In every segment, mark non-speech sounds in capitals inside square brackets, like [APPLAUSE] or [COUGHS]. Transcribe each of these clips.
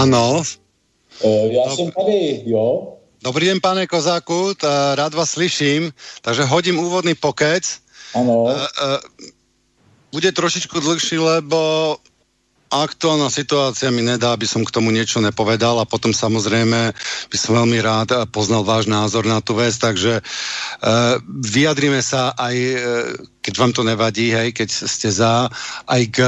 Ano. Uh, já Dob- jsem tady, jo. Dobrý den, pane Kozáku, tá, rád vás slyším, takže hodím úvodný pokec. Ano. Uh, uh, bude trošičku dlhší, lebo aktuálna situácia mi nedá, aby som k tomu niečo nepovedal a potom samozrejme by som veľmi rád poznal váš názor na tú vec, takže uh, vyjadrime sa aj, uh, keď vám to nevadí, hej, keď ste za, aj k,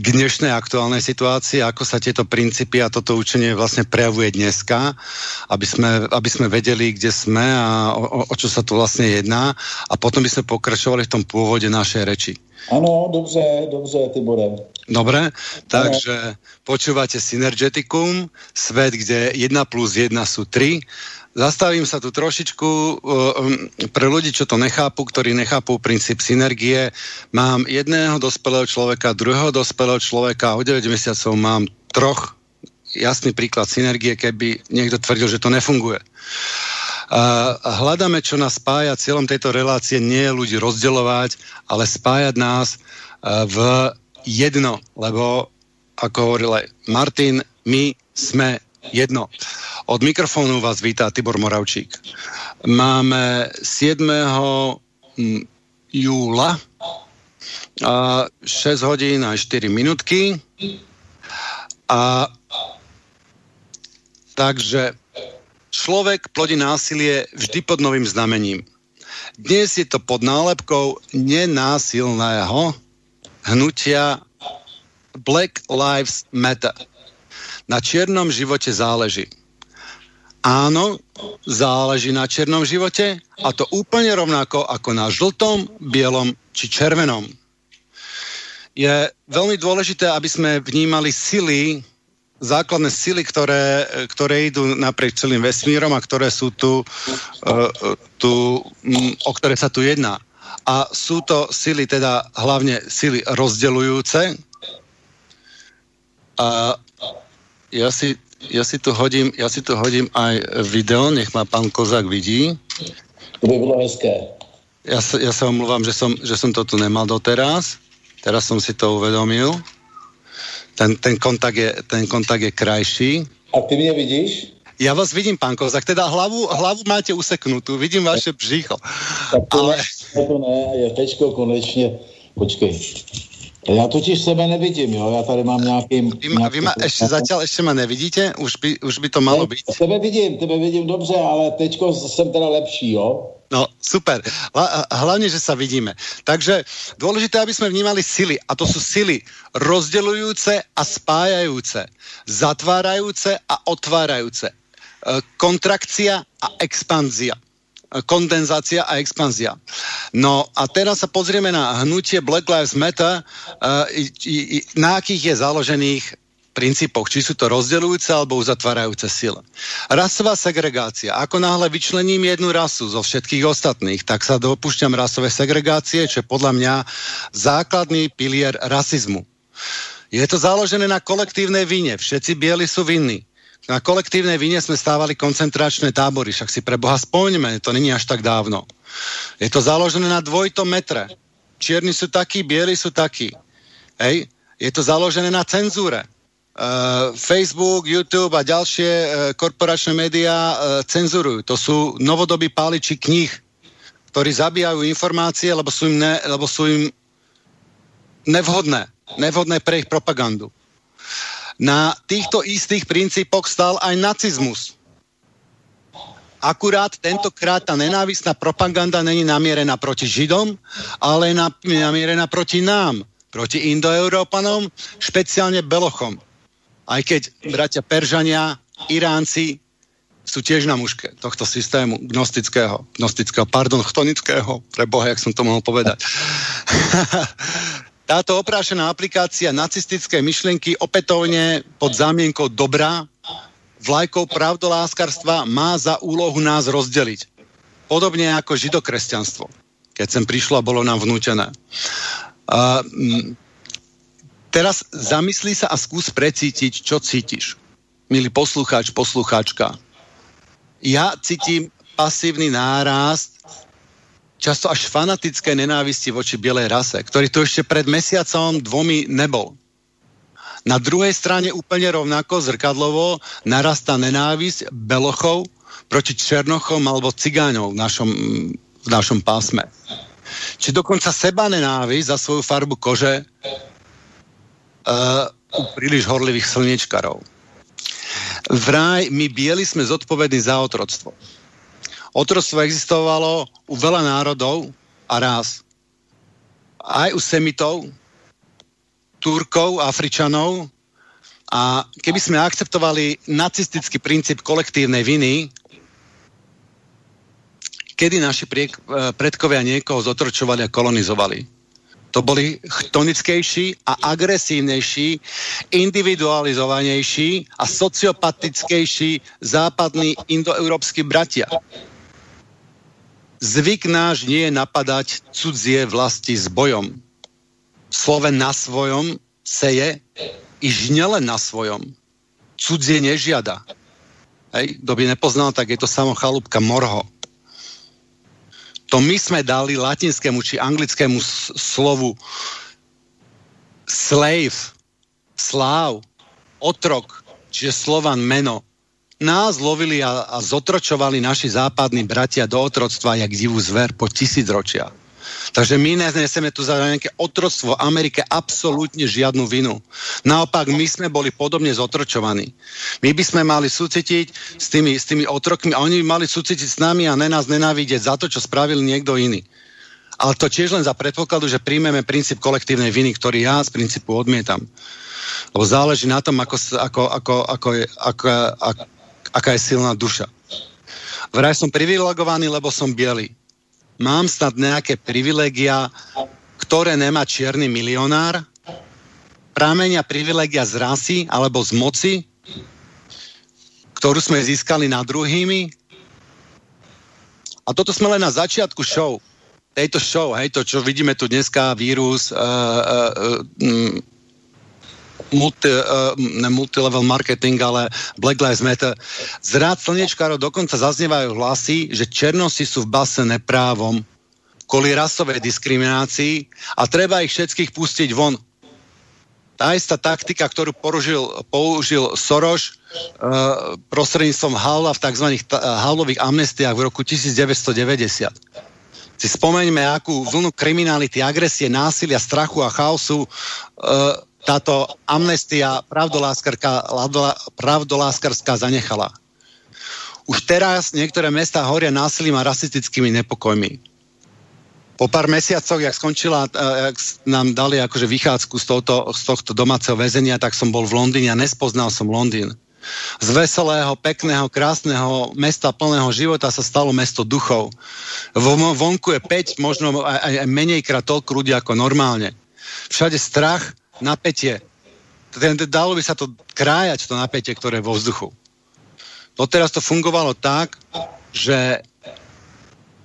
k dnešnej aktuálnej situácii, ako sa tieto princípy a toto učenie vlastne prejavuje dneska, aby sme, aby sme vedeli, kde sme a o, o čo sa tu vlastne jedná a potom by sme pokračovali v tom pôvode našej reči. Ano, dobře, dobře, Tibore. Dobre, takže počúvate Synergeticum, svet, kde 1 plus 1 sú 3. Zastavím sa tu trošičku um, pre ľudí, čo to nechápu, ktorí nechápu princíp synergie. Mám jedného dospelého človeka, druhého dospelého človeka o 9 mesiacov mám troch jasný príklad synergie, keby niekto tvrdil, že to nefunguje. Hľadáme, čo nás spája. Cieľom tejto relácie nie je ľudí rozdeľovať, ale spájať nás v jedno, lebo ako hovoril Martin, my sme jedno. Od mikrofónu vás vítá Tibor Moravčík. Máme 7. Mm, júla a 6 hodín a 4 minutky a takže človek plodí násilie vždy pod novým znamením. Dnes je to pod nálepkou nenásilného hnutia Black Lives Matter. Na čiernom živote záleží. Áno, záleží na čiernom živote a to úplne rovnako ako na žltom, bielom či červenom. Je veľmi dôležité, aby sme vnímali sily, základné sily, ktoré, ktoré idú naprieč celým vesmírom a ktoré sú tu, uh, tu o ktoré sa tu jedná a sú to sily, teda hlavne sily rozdelujúce. Ja si, ja si tu hodím, ja si tu hodím aj video, nech ma pán Kozák vidí. To by bylo hezké. Ja sa, ja sa omluvám, že som, že som to tu nemal doteraz. Teraz som si to uvedomil. Ten, ten, kontakt, je, ten kontakt je krajší. A ty mě vidíš? Ja vás vidím, pán Kozak, teda hlavu, hlavu máte useknutú, vidím vaše břicho. Tak to, ale... ne, to ne, je tečko konečně, počkej. Já totiž sebe nevidím, jo, já tady mám nějaký... Vy, nějaký vy ma, ještě zatím ještě ma nevidíte? Už by, už by to malo být. Tebe vidím, tebe vidím dobře, ale teďko jsem teda lepší, jo. No, super. Hlavne, že sa vidíme. Takže dôležité, aby sme vnímali sily. A to sú sily rozdeľujúce a spájajúce. Zatvárajúce a otvárajúce. Kontrakcia a expanzia kondenzácia a expanzia. No a teraz sa pozrieme na hnutie Black Lives Matter, i, na akých je založených princípoch, či sú to rozdeľujúce alebo uzatvárajúce sily. Rasová segregácia. Ako náhle vyčlením jednu rasu zo všetkých ostatných, tak sa dopúšťam rasové segregácie, čo je podľa mňa základný pilier rasizmu. Je to založené na kolektívnej vine. Všetci bieli sú vinní na kolektívnej vine sme stávali koncentračné tábory, však si pre Boha to není až tak dávno. Je to založené na dvojitom metre. Čierni sú takí, bieli sú takí. Hej? Je to založené na cenzúre. Uh, Facebook, YouTube a ďalšie uh, korporačné médiá uh, cenzurujú. To sú novodobí páliči knih, ktorí zabíjajú informácie, lebo sú im, ne, lebo sú im nevhodné. Nevhodné pre ich propagandu. Na týchto istých princípoch stal aj nacizmus. Akurát tentokrát tá nenávistná propaganda není namierená proti Židom, ale na, namierená proti nám, proti Indoeurópanom, špeciálne Belochom. Aj keď bratia Peržania, Iránci sú tiež na muške tohto systému gnostického, gnostického, pardon, chtonického, pre Boha, jak som to mohol povedať. [LAUGHS] Táto oprášená aplikácia nacistické myšlienky opätovne pod zámienkou dobra, vlajkou pravdoláskarstva má za úlohu nás rozdeliť. Podobne ako židokresťanstvo, keď sem prišlo a bolo nám vnútené. Uh, teraz zamyslí sa a skús precítiť, čo cítiš. Milý poslucháč, poslucháčka. Ja cítim pasívny nárast často až fanatické nenávisti voči bielej rase, ktorý tu ešte pred mesiacom dvomi nebol. Na druhej strane úplne rovnako zrkadlovo narastá nenávisť belochov proti černochom alebo cigáňov v našom, v našom pásme. Či dokonca seba nenávisť za svoju farbu kože uh, u príliš horlivých slniečkarov. Vraj, my bieli sme zodpovední za otroctvo. Otroctvo existovalo u veľa národov a rás. Aj u Semitov, Turkov, Afričanov. A keby sme akceptovali nacistický princíp kolektívnej viny, kedy naši predkovia niekoho zotročovali a kolonizovali? To boli chtonickejší a agresívnejší, individualizovanejší a sociopatickejší západní indoeurópsky bratia. Zvyk náš nie je napadať cudzie vlasti s bojom. Sloven na svojom seje, iž nielen na svojom. Cudzie nežiada. Hej, kto by nepoznal, tak je to samo chalúbka morho. To my sme dali latinskému či anglickému slovu slave, sláv, otrok, čiže slovan meno, nás lovili a, a zotročovali naši západní bratia do otroctva jak divú zver po tisícročia. Takže my neseme tu za nejaké otroctvo Amerike absolútne žiadnu vinu. Naopak, my sme boli podobne zotročovaní. My by sme mali súcitiť s tými, s tými otrokmi a oni by mali súcitiť s nami a ne nás nenávidieť za to, čo spravil niekto iný. Ale to tiež len za predpokladu, že príjmeme princíp kolektívnej viny, ktorý ja z princípu odmietam. Lebo záleží na tom, ako, ako, ako, ako, je, ako, ako, aká je silná duša. Vraj som privilegovaný, lebo som biely. Mám snad nejaké privilegia, ktoré nemá čierny milionár? Pramenia privilegia z rasy alebo z moci, ktorú sme získali nad druhými? A toto sme len na začiatku show. Tejto show, hej, to, čo vidíme tu dneska, vírus, uh, uh, multi, uh, ne multilevel marketing, ale Black Lives Matter. Z rád slnečkárov dokonca zaznievajú hlasy, že černosti sú v base neprávom kvôli rasovej diskriminácii a treba ich všetkých pustiť von. Tá istá taktika, ktorú použil, použil Soros uh, prostredníctvom Halla v tzv. Hallových amnestiách v roku 1990 si spomeňme, akú vlnu kriminality, agresie, násilia, strachu a chaosu uh, táto amnestia pravdoláskarská zanechala. Už teraz niektoré mesta horia násilím a rasistickými nepokojmi. Po pár mesiacoch, jak skončila, eh, jak nám dali akože vychádzku z, tohto, z tohto domáceho väzenia, tak som bol v Londýne a nespoznal som Londýn. Z veselého, pekného, krásneho mesta plného života sa stalo mesto duchov. Vonku je 5, možno aj, aj menejkrát toľko ľudí ako normálne. Všade strach, napätie. Dalo by sa to krájať, to napätie, ktoré je vo vzduchu. Doteraz to fungovalo tak, že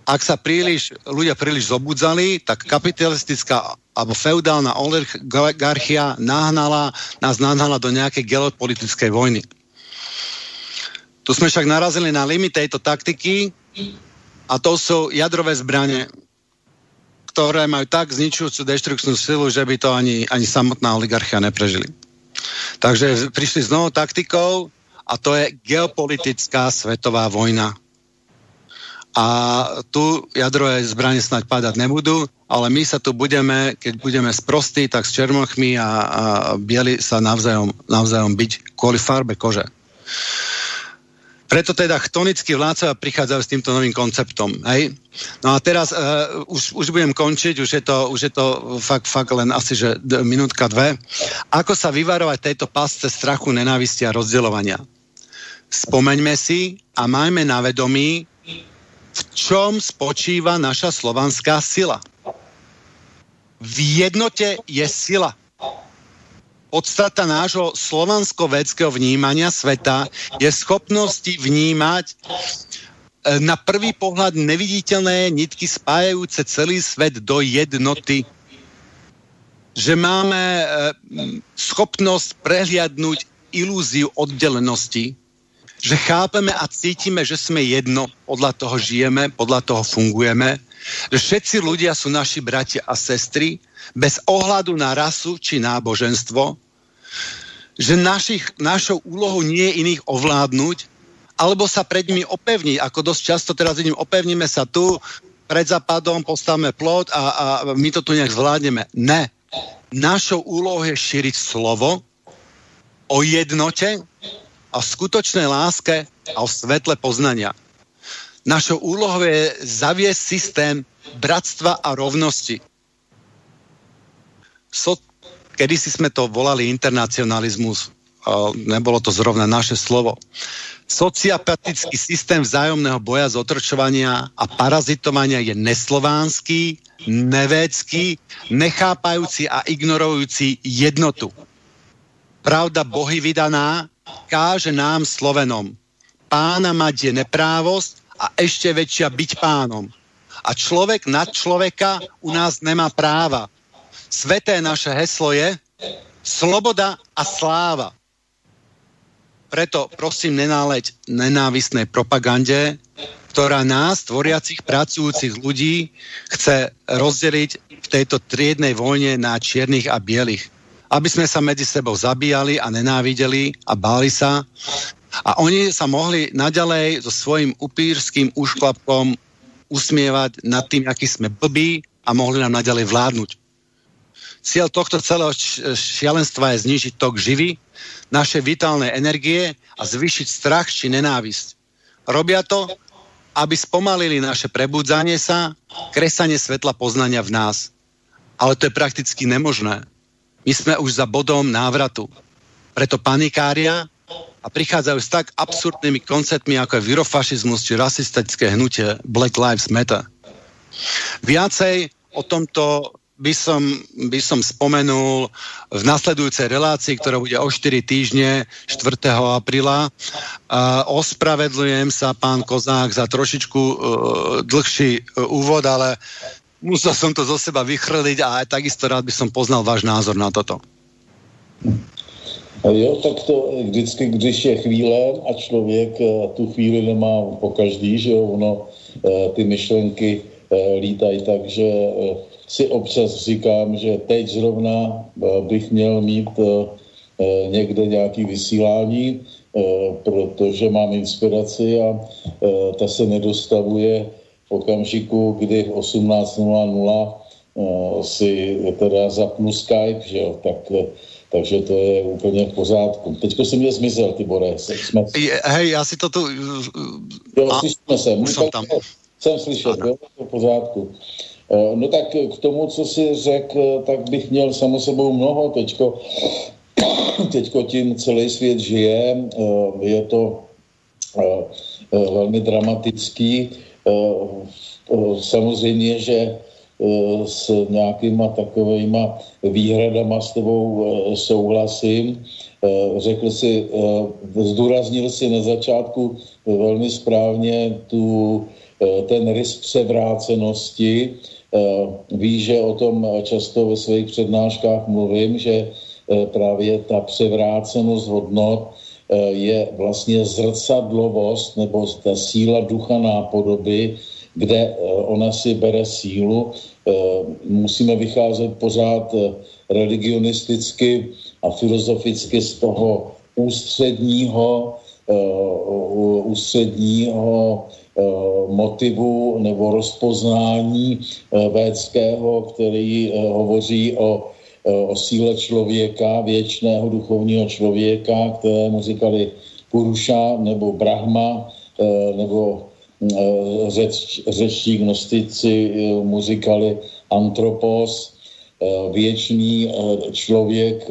ak sa príliš, ľudia príliš zobudzali, tak kapitalistická alebo feudálna oligarchia nahnala, nás nahnala do nejakej geopolitickej vojny. Tu sme však narazili na limit tejto taktiky a to sú jadrové zbranie, ktoré majú tak zničujúcu deštrukčnú silu, že by to ani, ani samotná oligarchia neprežili. Takže prišli s novou taktikou a to je geopolitická svetová vojna. A tu jadrové zbranie snať padať nebudú, ale my sa tu budeme, keď budeme sprostí, tak s čermochmi a, a bieli sa navzájom, navzájom byť kvôli farbe kože. Preto teda chtonickí vládcovia prichádzajú s týmto novým konceptom. Hej? No a teraz uh, už, už budem končiť, už je to, už je to fakt, fakt len asi, že minútka, dve. Ako sa vyvarovať tejto pasce strachu, nenávisti a rozdeľovania? Spomeňme si a majme na vedomí, v čom spočíva naša slovanská sila. V jednote je sila podstata nášho slovansko-védského vnímania sveta je schopnosti vnímať e, na prvý pohľad neviditeľné nitky spájajúce celý svet do jednoty. Že máme e, schopnosť prehliadnúť ilúziu oddelenosti, že chápeme a cítime, že sme jedno, podľa toho žijeme, podľa toho fungujeme, že všetci ľudia sú naši bratia a sestry, bez ohľadu na rasu či náboženstvo, že našich, našou úlohou nie je iných ovládnuť, alebo sa pred nimi opevniť, ako dosť často teraz vidím, opevníme sa tu, pred západom postavíme plot a, a my to tu nejak zvládneme. Ne. Našou úlohou je šíriť slovo o jednote a skutočnej láske a o svetle poznania. Našou úlohou je zaviesť systém bratstva a rovnosti. So, kedy si sme to volali internacionalizmus, nebolo to zrovna naše slovo. Sociopatický systém vzájomného boja, zotrčovania a parazitovania je neslovánsky, nevécky, nechápajúci a ignorujúci jednotu. Pravda Bohy vydaná káže nám Slovenom. Pána mať je neprávosť a ešte väčšia byť pánom. A človek nad človeka u nás nemá práva. Sveté naše heslo je sloboda a sláva. Preto prosím nenáleď nenávistnej propagande, ktorá nás, tvoriacich, pracujúcich ľudí, chce rozdeliť v tejto triednej vojne na čiernych a bielých. Aby sme sa medzi sebou zabíjali a nenávideli a báli sa. A oni sa mohli naďalej so svojím upírským úšklapkom usmievať nad tým, aký sme blbí a mohli nám naďalej vládnuť. Cieľ tohto celého šialenstva je znižiť tok živy, naše vitálne energie a zvýšiť strach či nenávisť. Robia to, aby spomalili naše prebudzanie sa, kresanie svetla poznania v nás. Ale to je prakticky nemožné. My sme už za bodom návratu. Preto panikária a prichádzajú s tak absurdnými konceptmi, ako je virofašizmus či rasistické hnutie Black Lives Matter. Viacej o tomto by som, by som spomenul v nasledujúcej relácii, ktorá bude o 4 týždne 4. apríla. Uh, ospravedlujem sa, pán Kozák, za trošičku uh, dlhší uh, úvod, ale musel som to zo seba vychrliť a aj takisto rád by som poznal váš názor na toto. Jo, tak to vždycky, když je chvíle a člověk tu chvíli nemá po každý, že jo, ono, ty myšlenky lítají tak, že si občas říkám, že teď zrovna eh, bych měl mít eh, eh, někde nějaký vysílání, protože mám inspiraci a ta se nedostavuje v okamžiku, kdy v 18.00 si teda zapnu Skype, že jo, tak takže to je úplně v pořádku. Teďko si mě zmizel, Tibore. Jsme... Hej, já si to tu... Jo, slyšíme se. Už jsem tam. Jsem slyšet, jo, v pořádku. Eh, no tak k tomu, co si řekl, tak bych měl samo sebou mnoho. Teďko, [COUGHS] teďko tím celý svět žije. Eh, je to eh, velmi dramatický. Samozřejmě, že s nějakýma takovýma výhradama s tebou souhlasím. Řekl si, zdůraznil si na začátku velmi správně tu, ten rys převrácenosti, Eh, ví, že o tom často ve svých přednáškách mluvím, že eh, právě ta převrácenost hodnot eh, je vlastně zrcadlovost nebo ta síla ducha nápodoby, kde ona si bere sílu. Musíme vycházet pořád religionisticky a filozoficky z toho ústředního, ústředního Eh, motivu nebo rozpoznání eh, védského, který eh, hovoří o, o síle člověka, věčného duchovního člověka, kterému říkali Puruša nebo Brahma, nebo řeč, řečtí gnostici mu říkali Antropos, věčný člověk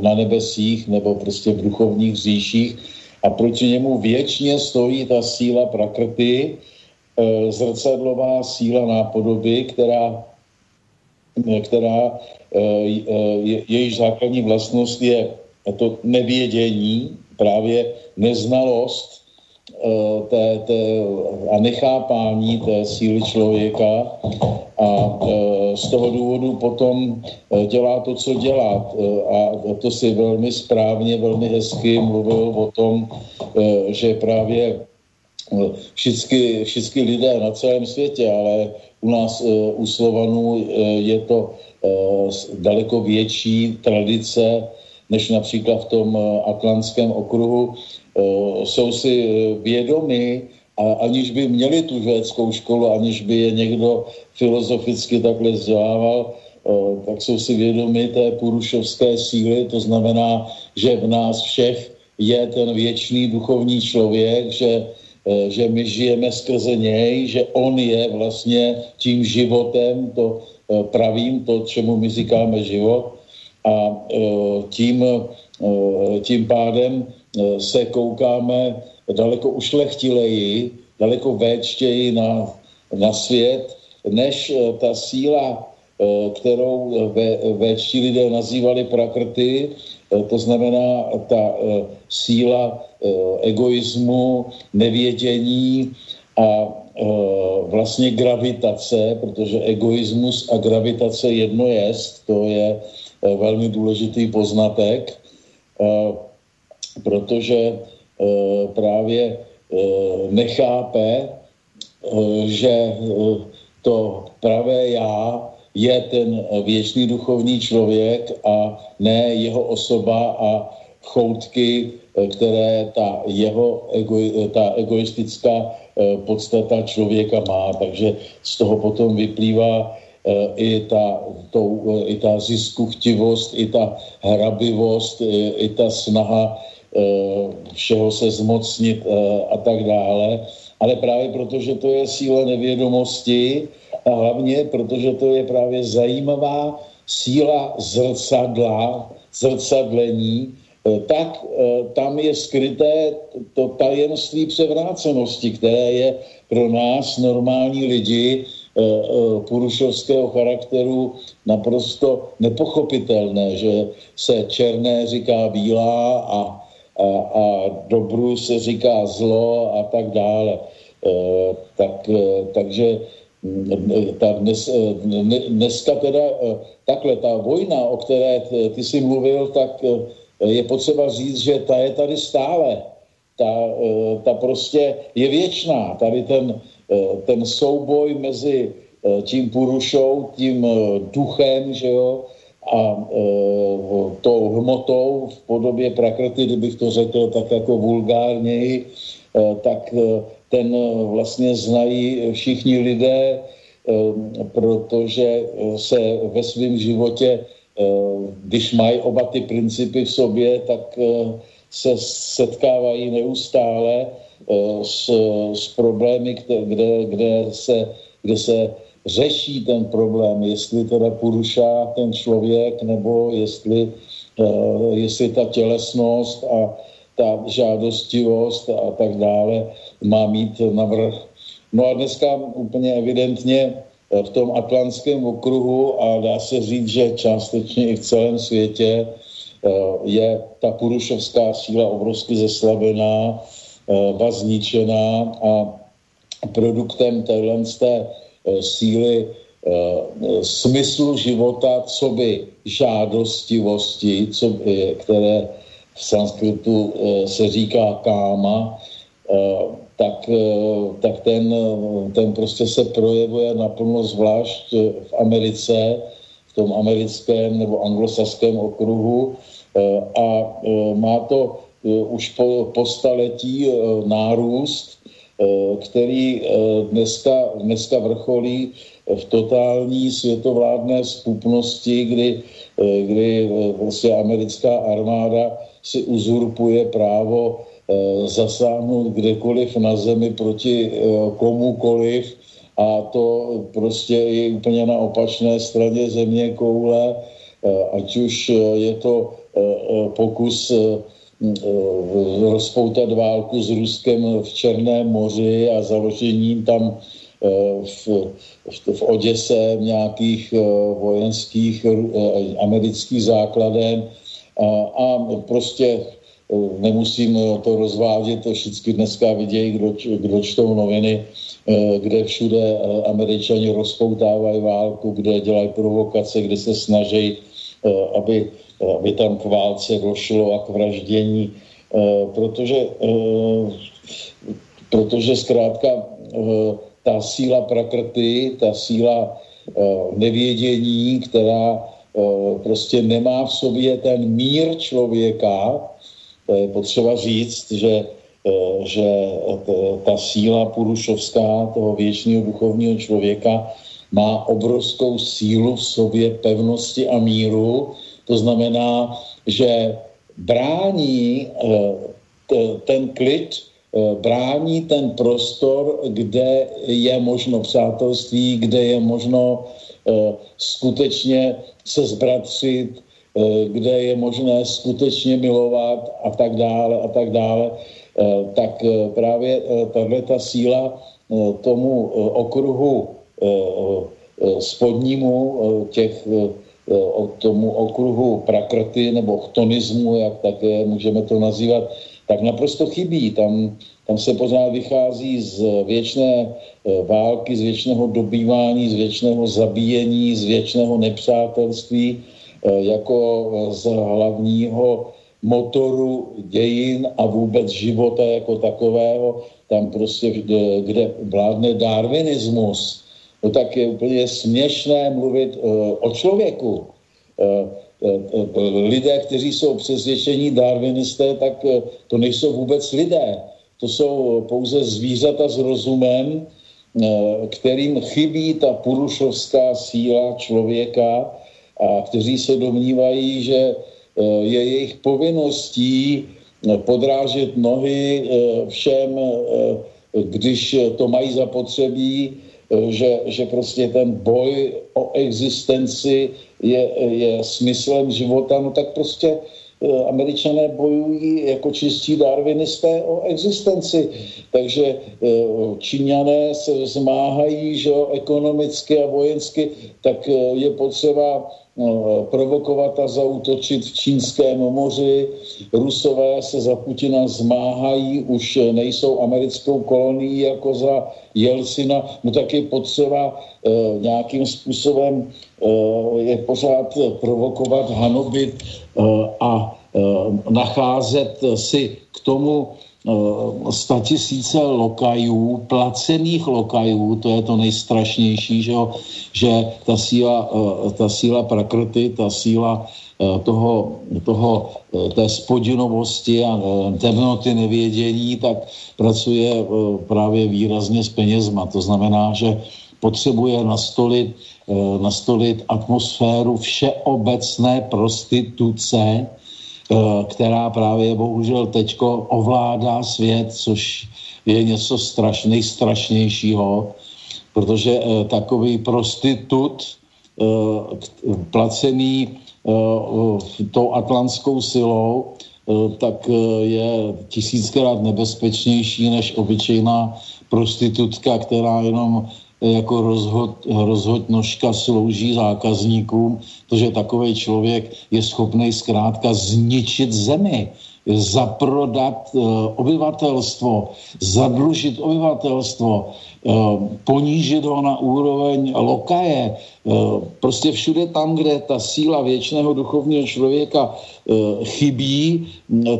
na nebesích nebo prostě v duchovních říších, a proti němu věčně stojí ta síla prakrty, e, zrcadlová síla nápodoby, která, e, která e, je, jejíž základní vlastnost je to nevědění, právě neznalost té, té, a nechápání té síly člověka a z toho důvodu potom dělá to, co dělá. A to si velmi správně, velmi hezky mluvil o tom, že právě všichni, všichni lidé na celém světě, ale u nás, u Slovanů je to daleko větší tradice než například v tom atlantském okruhu, jsou si vědomi, a aniž by měli tu švédskou školu, aniž by je někdo filozoficky takhle vzdělával, tak jsou si vědomi té purušovské síly, to znamená, že v nás všech je ten věčný duchovní člověk, že, že my žijeme skrze něj, že on je vlastně tím životem, to pravým, to, čemu my říkáme život. A tím, tím pádem se koukáme daleko ušlechtileji, daleko véčtěji na, na svět, než ta síla Eh, kterou véčtí lidé nazývali prakrty, eh, to znamená ta eh, síla egoismu, nevědění a vlastně gravitace, protože egoismus a gravitace jedno jest, to je velmi důležitý poznatek, protože právě nechápe, že to pravé já je ten eh, věčný duchovní člověk a ne jeho osoba a choutky, eh, které ta jeho ego, eh, ta egoistická podstata člověka má. Takže z toho potom vyplývá i ta, to, i ta ziskuchtivost, i ta hrabivost, i, i ta snaha všeho se zmocnit a tak dále. Ale právě protože to je síla nevědomosti, a hlavně, protože to je právě zajímavá síla zrcadla, zrcadlení, eh, tak eh, tam je skryté to tajemství převrácenosti, které je pro nás, normální lidi, eh, purušovského charakteru naprosto nepochopitelné, že se černé říká bílá a, a, a dobru se říká zlo a tak dále. Tak, takže ta dnes, dneska teda eh, takhle, ta vojna, o které ty jsi mluvil, tak eh, je potřeba říct, že ta je tady stále. Ta, eh, ta prostě je věčná. Tady ten, ten souboj mezi tím Purušou, tím duchem, že jo, a tou hmotou v podobě prakrty, kdybych to řekl tak jako vulgárněji, tak ten eh, vlastně znají všichni lidé, eh, protože eh, se ve svém životě, když mají oba ty principy v sobě, tak se setkávají neustále s, s problémy, kde, kde, se, kde se řeší ten problém, jestli teda porušá ten člověk, nebo jestli, jestli ta tělesnost a ta žádostivost a tak dále má mít navrh. No a dneska úplně evidentně v tom atlantském okruhu a dá se říct, že částečně i v celém světě eh, je ta purušovská síla obrovsky zeslabená, eh, zničená a produktem téhle eh, síly smyslu života, co by žádostivosti, co by, které v sanskritu se říká káma, tak, eh, tak ten, ten prostě se projevuje naplno zvlášť eh, v Americe, v tom americkém nebo anglosaském okruhu eh, a má to už po, po staletí nárůst, který dneska, dneska vrcholí v totální světovládné spupnosti, kdy, kdy vlastně americká armáda si uzurpuje právo Eh, zasáhnout kdekoliv na zemi proti eh, komukoliv a to prostě je úplně na opačné straně země koule, eh, ať už je to pokus rozpoutat válku s Ruskem v Černém moři a založením tam v, v, v Oděse nějakých vojenských amerických základen a, a prostě nemusím eh, to rozvádět, to všichni dneska vidějí, kdo, kdo čtou noviny, eh, kde všude eh, američani rozpoutávají válku, kde dělají provokace, kde se snaží, aby, aby tam k válce došlo a k vraždění, protože, protože zkrátka ta síla prakrty, ta síla nevědění, která prostě nemá v sobě ten mír člověka, to je potřeba říct, že, že ta síla purušovská toho věčného duchovního člověka má obrovskou sílu v sobě pevnosti a míru. To znamená, že brání ten klid, brání ten prostor, kde je možno přátelství, kde je možno skutečně se zbratřit, kde je možné skutečně milovat a tak dále a tak dále, tak právě tahle ta síla tomu okruhu spodnímu těch tomu okruhu prakrty nebo chtonismu, jak také můžeme to nazývat, tak naprosto chybí. Tam, tam se pořád vychází z věčné války, z věčného dobývání, z věčného zabíjení, z věčného nepřátelství jako z hlavního motoru dějin a vůbec života jako takového. Tam prostě, kde vládne darwinismus, no tak je úplně směšné mluvit uh, o člověku. Uh, lidé, kteří jsou přesvědčení darwinisté, tak to nejsou vůbec lidé. To jsou pouze zvířata s rozumem, kterým chybí ta purušovská síla člověka a kteří se domnívají, že je jejich povinností podrážet nohy všem, když to mají zapotřebí, že, že prostě ten boj o existenci je, je smyslem života, no tak prostě eh, američané bojují jako čistí darwinisté o existenci. Takže eh, Číňané se zmáhají že ekonomicky a vojensky, tak eh, je potřeba provokovat a zautočit v čínském moři. Rusové se za Putina zmáhají, už nejsou americkou kolonií jako za Jelcina, no tak je potřeba e, nějakým způsobem e, je pořád provokovat, hanobit e, a e, nacházet si k tomu Eh, statisíce lokajů, placených lokajů, to je to nejstrašnější, že, že ta, síla, eh, ta síla prakrty, ta síla eh, toho, toho, té spodinovosti a temnoty nevědění, tak pracuje právě výrazně s penězma. To znamená, že potřebuje nastolit, nastolit atmosféru všeobecné prostituce, která právě bohužel teďko ovládá svět, což je něco straš, nejstrašnějšího, protože eh, takový prostitut eh, placený tou atlantskou silou, tak je tisíckrát nebezpečnější než obyčejná prostitutka, která jenom jako rozhod, rozhod nožka slouží zákazníkům, protože takový člověk je schopný zkrátka zničit zemi, zaprodat uh, obyvatelstvo, zadlužit obyvatelstvo, uh, ponížit ho na úroveň lokaje. Uh, prostě všude tam, kde ta síla věčného duchovního člověka chybí,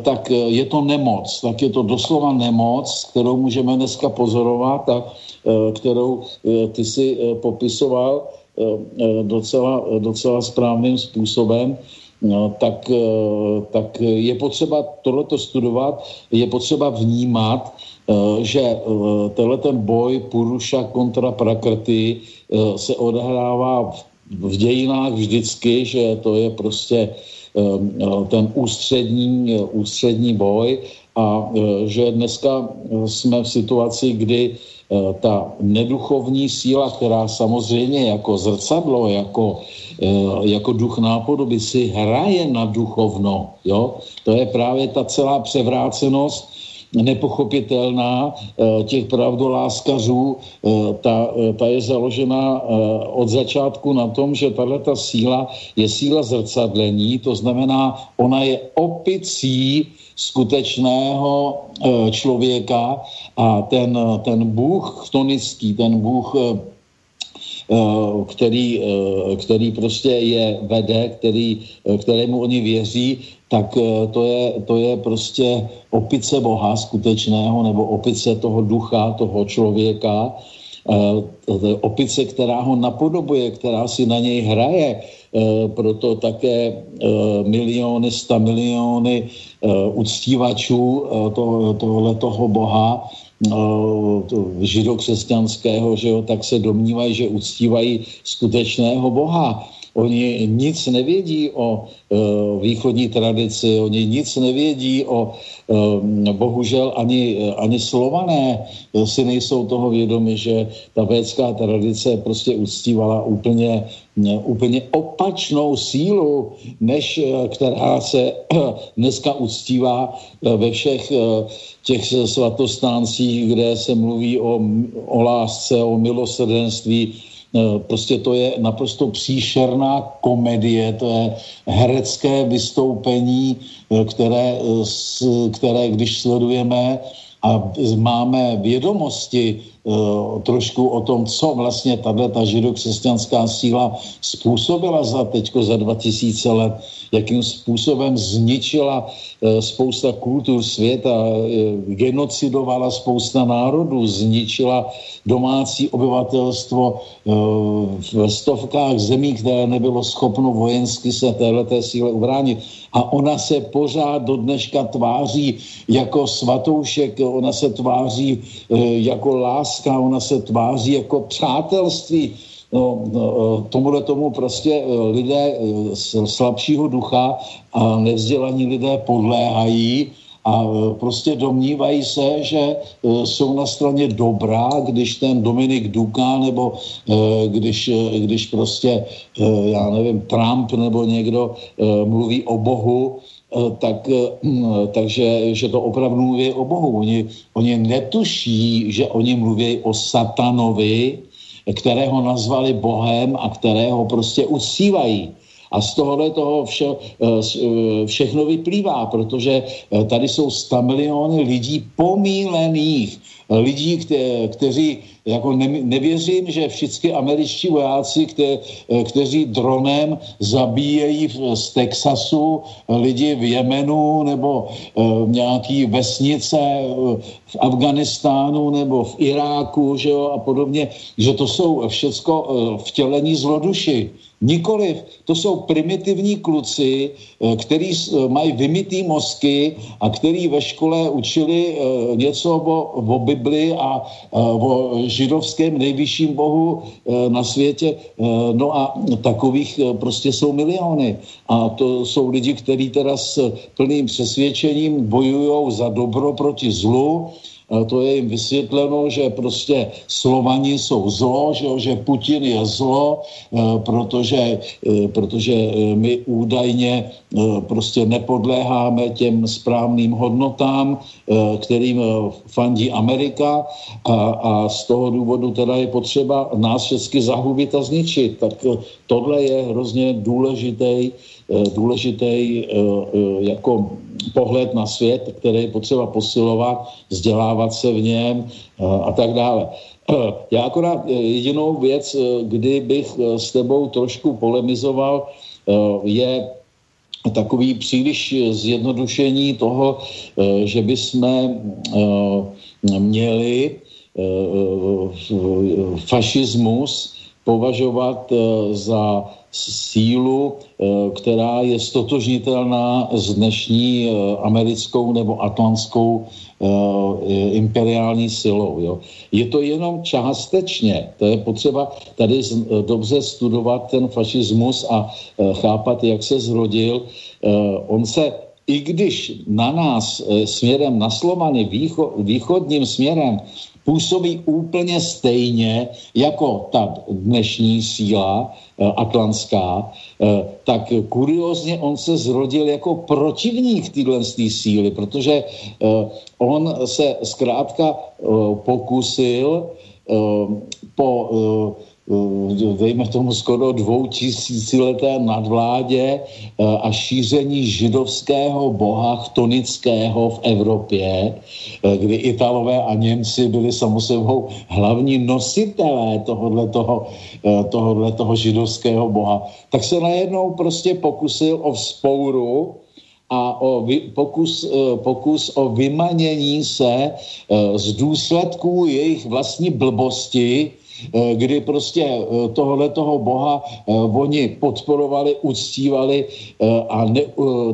tak je to nemoc. Tak je to doslova nemoc, kterou můžeme dneska pozorovat a Eh, kterou eh, ty si eh, popisoval docela, docela správným způsobem, no, tak, tak je potřeba tohleto studovat, je potřeba vnímat, že tenhle ten boj Puruša kontra Prakrty se odehrává v dějinách vždycky, že to je prostě ten ústřední, ústřední boj a že dneska jsme v situaci, kdy Eh, ta neduchovní síla, která samozřejmě jako zrcadlo, jako, eh, jako duch nápodoby si hraje na duchovno. Jo? To je právě ta celá převrácenost, nepochopitelná eh, těch pravdoláskařů, ta, ta je založena od začátku na tom, že tahle ta síla je síla zrcadlení, to znamená, ona je opicí skutečného eh, člověka a ten, ten Bůh chtonický, ten Bůh, eh, eh, který, který prostě je vede, který, kterému oni věří, tak to je, to je prostě opice Boha skutečného nebo opice toho ducha, toho člověka, opice, která ho napodobuje, která si na něj hraje, proto také miliony, sta miliony uctívačů tohle toho boha židokřesťanského, že jo, tak se domnívají, že uctívají skutečného boha. Oni nic nevědí o e, východní tradici, oni nic nevědí o, e, bohužel ani, ani slované si nejsou toho vědomi, že ta védská tradice prostě uctívala úplně, úplně opačnou sílu, než e, která se [CLEARS THROAT] dneska uctívá ve všech těch svatostáncích, kde se mluví o, o lásce, o milosrdenství, prostě to je naprosto příšerná komedie, to je herecké vystoupení, eh, které, eh, které když sledujeme a máme vědomosti trošku o tom, co vlastně tahle ta židokřesťanská síla způsobila za teďko za 2000 let, jakým způsobem zničila spousta kultur světa, genocidovala spousta národů, zničila domácí obyvatelstvo eh, v stovkách zemí, které nebylo schopno vojensky se téhleté síle ubránit. A ona se pořád do dneška tváří jako svatoušek, ona se tváří eh, jako láska, ona se tváří jako přátelství. No, no, eh, tomuhle tomu prostě lidé slabšího ducha a nevzdělaní lidé podléhají a e, prostě domnívají se, že e, jsou na straně dobrá, když ten Dominik Duka nebo e, když, když prostě, já nevím, Trump nebo někdo mluví o Bohu, tak, takže že to opravdu mluví o Bohu. Oni, oni netuší, že oni mluví o satanovi, kterého nazvali Bohem a kterého prostě uctívají. A z tohohle toho vše, eh, eh, všechno vyplývá, protože eh, tady jsou 100 miliony lidí pomílených, lidí, kte, kteří, jako ne, nevěřím, že všichni američtí vojáci, kte, kteří dronem zabíjejí z Texasu lidi v Jemenu nebo uh, nějaký vesnice v Afganistánu nebo v Iráku že jo, a podobně, že to jsou všecko vtělení zloduši. Nikoliv, to jsou primitivní kluci, eh, který eh, mají vymitý mozky a který ve škole učili eh, něco o, o Bibli a o židovském nejvyšším bohu na světě. No a takových prostě jsou miliony. A to jsou lidi, kteří teda s plným přesvědčením bojují za dobro proti zlu, to je jim vysvětleno, že prostě Slovani jsou zlo, že, že Putin je zlo, eh, protože, eh, protože eh, my údajně prostě nepodléháme těm správným hodnotám, kterým fandí Amerika a, a z toho důvodu teda je potřeba nás všechny zahubit a zničit. Tak tohle je hrozně důležitý, důležitý jako pohled na svět, který je potřeba posilovat, vzdělávat se v něm eh, a tak dále. Eh, já akorát eh, jedinou věc, kdy bych s tebou trošku polemizoval, je takový příliš zjednodušení toho, že bychom měli fašismus považovat za sílu, eh, která je stotožnitelná s dnešní eh, americkou nebo atlantskou eh, imperiální silou. Jo. Je to jenom částečně. To je potřeba tady dobře studovat ten fašismus a chápat, jak se zrodil. On se i když na nás směrem na Slovany, východním směrem, působí úplně stejně jako ta dnešní síla eh, atlantská, eh, tak kuriozně on se zrodil jako protivník téhle síly, protože eh, on se zkrátka pokusil po dejme tomu skoro dvou tisícileté nadvládě eh, a šíření židovského boha chtonického v Evropě, eh, kdy Italové a Němci byli samozebou hlavní nositelé tohohle toho, tohohle toho židovského boha, tak se najednou prostě pokusil o vzpouru a o vy, pokus, pokus o vymanění se z důsledků jejich vlastní blbosti, kdy prostě tohle toho boha oni podporovali, uctívali a ne,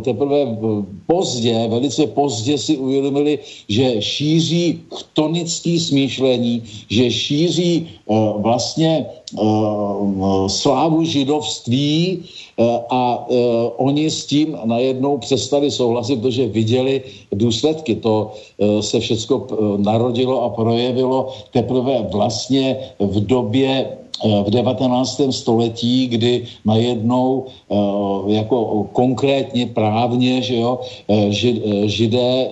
teprve pozdě, velice pozdě si uvědomili, že šíří chtonický smýšlení, že šíří vlastně slávu židovství a oni s tím najednou přestali souhlasit, protože viděli důsledky. To se všechno narodilo a projevilo teprve vlastně v době v 19. století, kdy najednou jako konkrétně právně, že jo, židé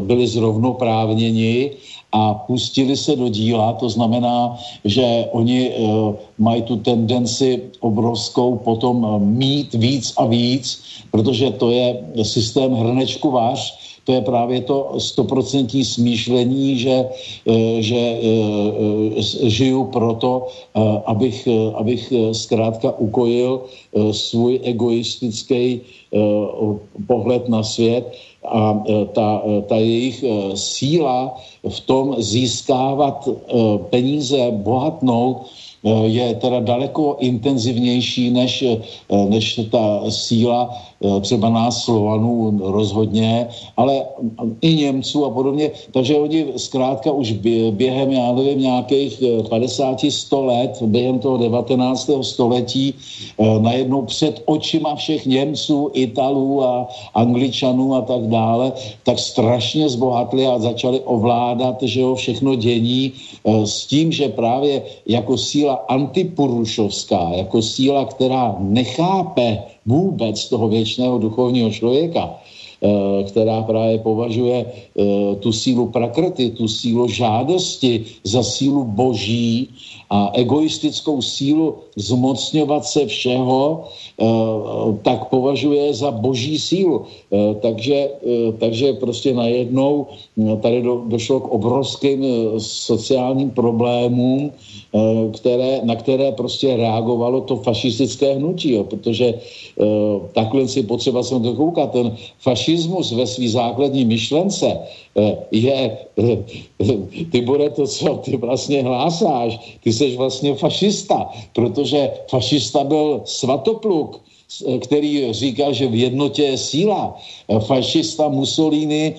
byli zrovnoprávněni a pustili se do díla, to znamená, že oni uh, mají tu tendenci obrovskou potom mít víc a víc, protože to je systém hrnečku váš, to je právě to stoprocentní smýšlení, že, eh, že eh, žiju proto, abych, abych zkrátka ukojil svůj egoistický pohled na svět a e, ta, e, ta jejich e, síla v tom získávat peníze, bohatnout, je teda daleko intenzivnější než, než ta síla třeba nás Slovanů rozhodně, ale i Němců a podobně. Takže oni zkrátka už během, já nevím, nějakých 50-100 eh, let, během toho 19. století, eh, najednou před očima všech Němců, Italů a Angličanů a tak dále, tak strašně zbohatli a začali ovládat že jo, všechno dění s tím, že právě jako síla antipurušovská, jako síla, která nechápe vůbec toho věčného duchovního člověka, eh, která právě považuje eh, tu sílu prakrty, tu sílu žádosti za sílu boží a egoistickou sílu zmocňovat se všeho, eh, tak považuje za boží sílu. Takže, takže prostě najednou tady do, došlo k obrovským sociálním problémům, Eh, které, na které prostě reagovalo to fašistické hnutí, jo, protože takhle si potřeba se to koukat. Ten fašismus ve své základní myšlence je, uh, ty bude to, co ty vlastně hlásáš, ty jsi vlastně fašista, protože fašista byl svatopluk, který říkal, že v jednotě je síla. Fašista Mussolini,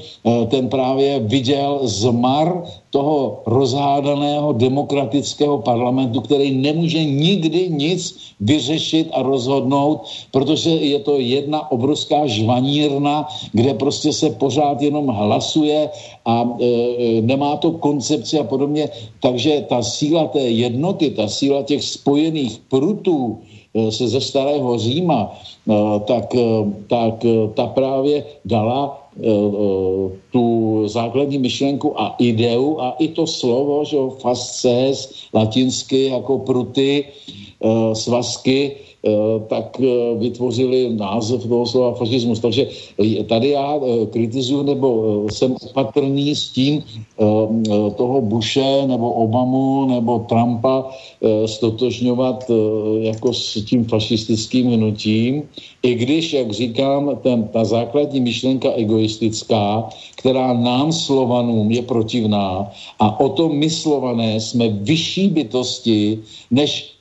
ten právě viděl zmar toho rozhádaného demokratického parlamentu, který nemůže nikdy nic vyřešit a rozhodnout, protože je to jedna obrovská žvanírna, kde prostě se pořád jenom hlasuje a e, nemá to koncepci a podobně. Takže ta síla té jednoty, ta síla těch spojených prutů, se ze starého Říma, e, tak, tak ta právě dala Eh, eh, tu základní myšlenku a ideu a i to slovo, že fasces, latinsky jako pruty, eh, svazky, Eh, tak eh, vytvořili název toho slova fašismus. Takže tady já eh, kritizuju nebo jsem opatrný s tím toho Bushe nebo Obamu nebo Trumpa stotožňovat jako s tím fašistickým hnutím, i když, jak říkám, ten, ta základní myšlenka egoistická, která nám Slovanům je protivná a o tom my Slované jsme vyšší bytosti než,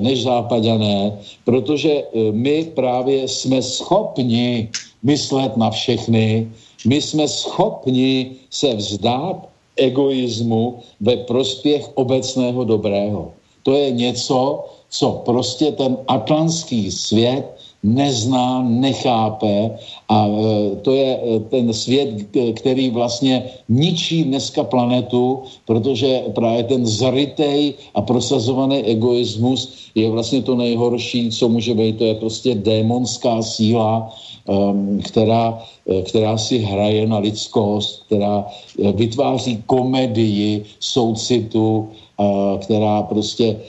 než západané, protože eh, my právě jsme schopni myslet na všechny, my jsme schopni se vzdát egoismu ve prospěch obecného dobrého. To je něco, co prostě ten atlantský svět nezná, nechápe a e, to je e, ten svět, který vlastně ničí dneska planetu, protože právě ten zarytej a prosazovaný egoismus je vlastně to nejhorší, co může být. To je prostě démonská síla, která, e, která si hraje na lidskost, která vytváří komedii soucitu, která prostě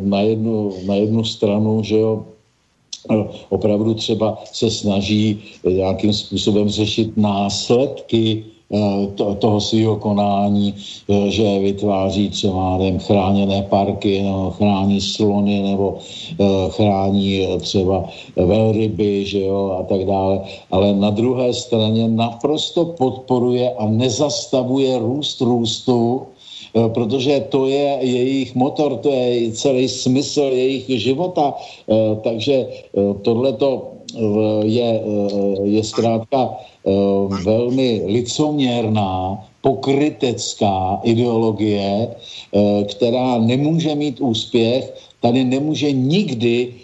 na jednu, na jednu stranu, že jo, opravdu třeba se snaží nějakým způsobem řešit následky eh, to, toho svého konání, eh, že vytváří třeba nevím, chráněné parky, nebo chrání slony, nebo eh, chrání třeba velryby, že jo, a tak dále. Ale na druhé straně naprosto podporuje a nezastavuje růst růstu protože to je jejich motor, to je celý smysl jejich života, takže tohleto je, je zkrátka velmi licoměrná, pokrytecká ideologie, která nemůže mít úspěch, tady nemůže nikdy Eh,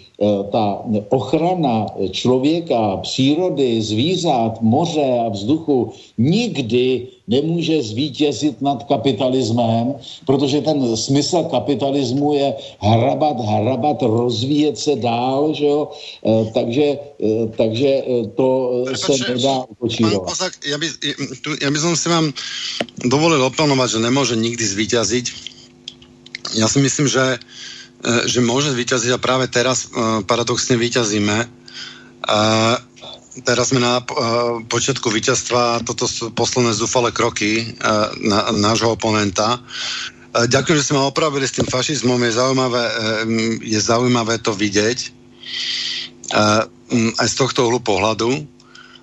ta ochrana člověka, přírody, zvířat, moře a vzduchu nikdy nemůže zvítězit nad kapitalismem, protože ten smysl kapitalismu je hrabat, hrabat, rozvíjet se dál, že jo? E, takže, e, takže to Prepače, se nedá ukočírovat. Ja by, ja by som si vám dovolil oplnovať, že nemôže nikdy zvíťaziť. Ja si myslím, že že môže vyťaziť a práve teraz e, paradoxne vyťazíme. Teraz sme na e, počiatku víťazstva, toto sú posledné zúfale kroky nášho oponenta. Ďakujem, že ste opravili s tým fašizmom. Je zaujímavé, je zaujímavé to vidieť aj z tohto uhlu pohľadu